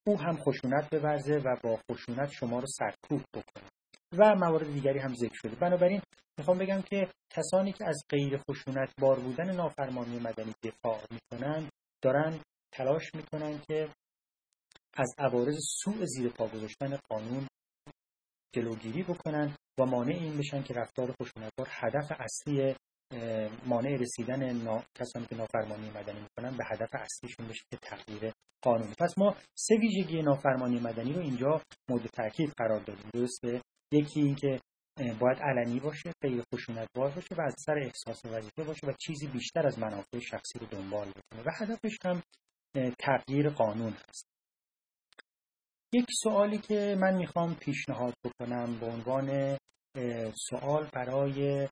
او هم خشونت بورزه و با خشونت شما رو سرکوب بکنه و موارد دیگری هم ذکر شده. بنابراین می‌خوام بگم که کسانی که از غیر خشونت بار بودن نافرمانی مدنی دفاع می‌کنن دارن تلاش می‌کنن که از عوارض سوء زیر پا گذاشتن قانون جلوگیری بکنن و مانع این بشن که رفتار خشونتبار هدف اصلی مانع رسیدن نا... کسانی که نافرمانی مدنی می‌کنن به هدف اصلیشون بشه که تغییر قانون. پس ما سه ویژگی نافرمانی مدنی رو اینجا مورد تاکید قرار دادیم. درسته؟ یکی اینکه باید علنی باشه غیر خشونتبار باشه و از سر احساس وظیفه باشه و چیزی بیشتر از منافع شخصی رو دنبال بکنه. و هدفش هم تغییر قانون هست. یک سوالی که من می‌خوام پیشنهاد بکنم به عنوان سوال برای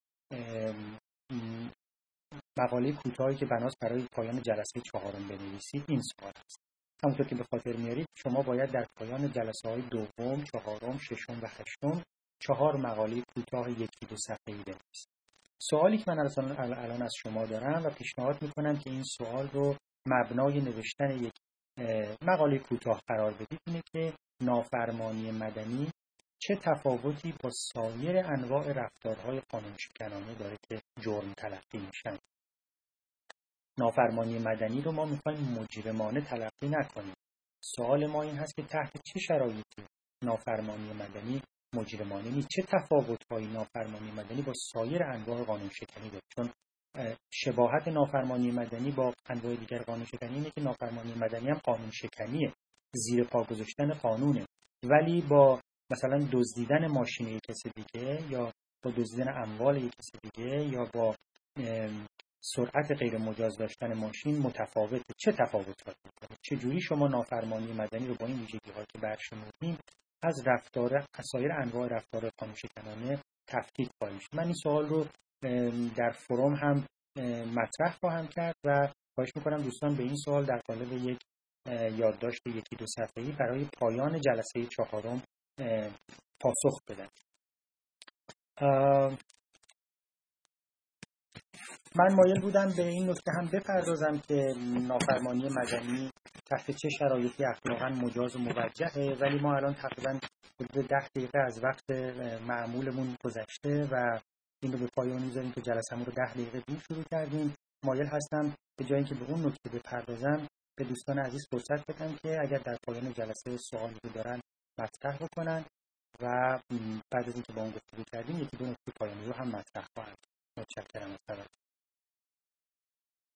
مقاله کوتاهی که بناس برای پایان جلسه چهارم بنویسید این سوال است همونطور که به خاطر میارید شما باید در پایان جلسه های دوم، چهارم، ششم و هشتم چهار مقاله کوتاه یکی دو صفحه‌ای بنویسید. سوالی که من الان از شما دارم و پیشنهاد می‌کنم که این سوال رو مبنای نوشتن یک مقاله کوتاه قرار بدید اینه که نافرمانی مدنی چه تفاوتی با سایر انواع رفتارهای قانون شکنانه داره که جرم تلقی میشن؟ نافرمانی مدنی رو ما می‌خوایم مجرمانه تلقی نکنیم. سوال ما این هست که تحت چه شرایطی نافرمانی مدنی مجرمانه نیست؟ چه تفاوتهایی نافرمانی مدنی با سایر انواع قانون شکنی داره؟ چون شباهت نافرمانی مدنی با انواع دیگر قانون شکنی اینه که نافرمانی مدنی هم قانون شکنیه. زیر پا گذاشتن قانونه. ولی با مثلا دزدیدن ماشین یک کس دیگه یا با دزدیدن اموال یک کس دیگه یا با سرعت غیر مجاز داشتن ماشین متفاوته. چه تفاوت می‌کنه چه جوری شما نافرمانی مدنی رو با این ویژگی که برشمردیم از رفتار سایر انواع رفتار قانون شکنانه تفکیک خواهیم من این سوال رو در فروم هم مطرح خواهم کرد و خواهش می‌کنم دوستان به این سوال در قالب یک یادداشت یکی دو صفحه‌ای برای پایان جلسه چهارم پاسخ بدن. من مایل بودم به این نکته هم بپردازم که نافرمانی مدنی تحت چه شرایطی اخلاقا مجاز و موجهه ولی ما الان تقریبا حدود ده دقیقه از وقت معمولمون گذشته و این رو به پایان می‌ذاریم که جلسهمون رو ده دقیقه دیر شروع کردیم. مایل هستم به جای اینکه به اون نکته بپردازم به دوستان عزیز فرصت بدم که اگر در پایان جلسه سوالی رو دارن مطرح بکنن و بعد از اینکه با اون گفتگو کردیم یکی دو نکته پایانی رو هم مطرح خواهند. متشکرم از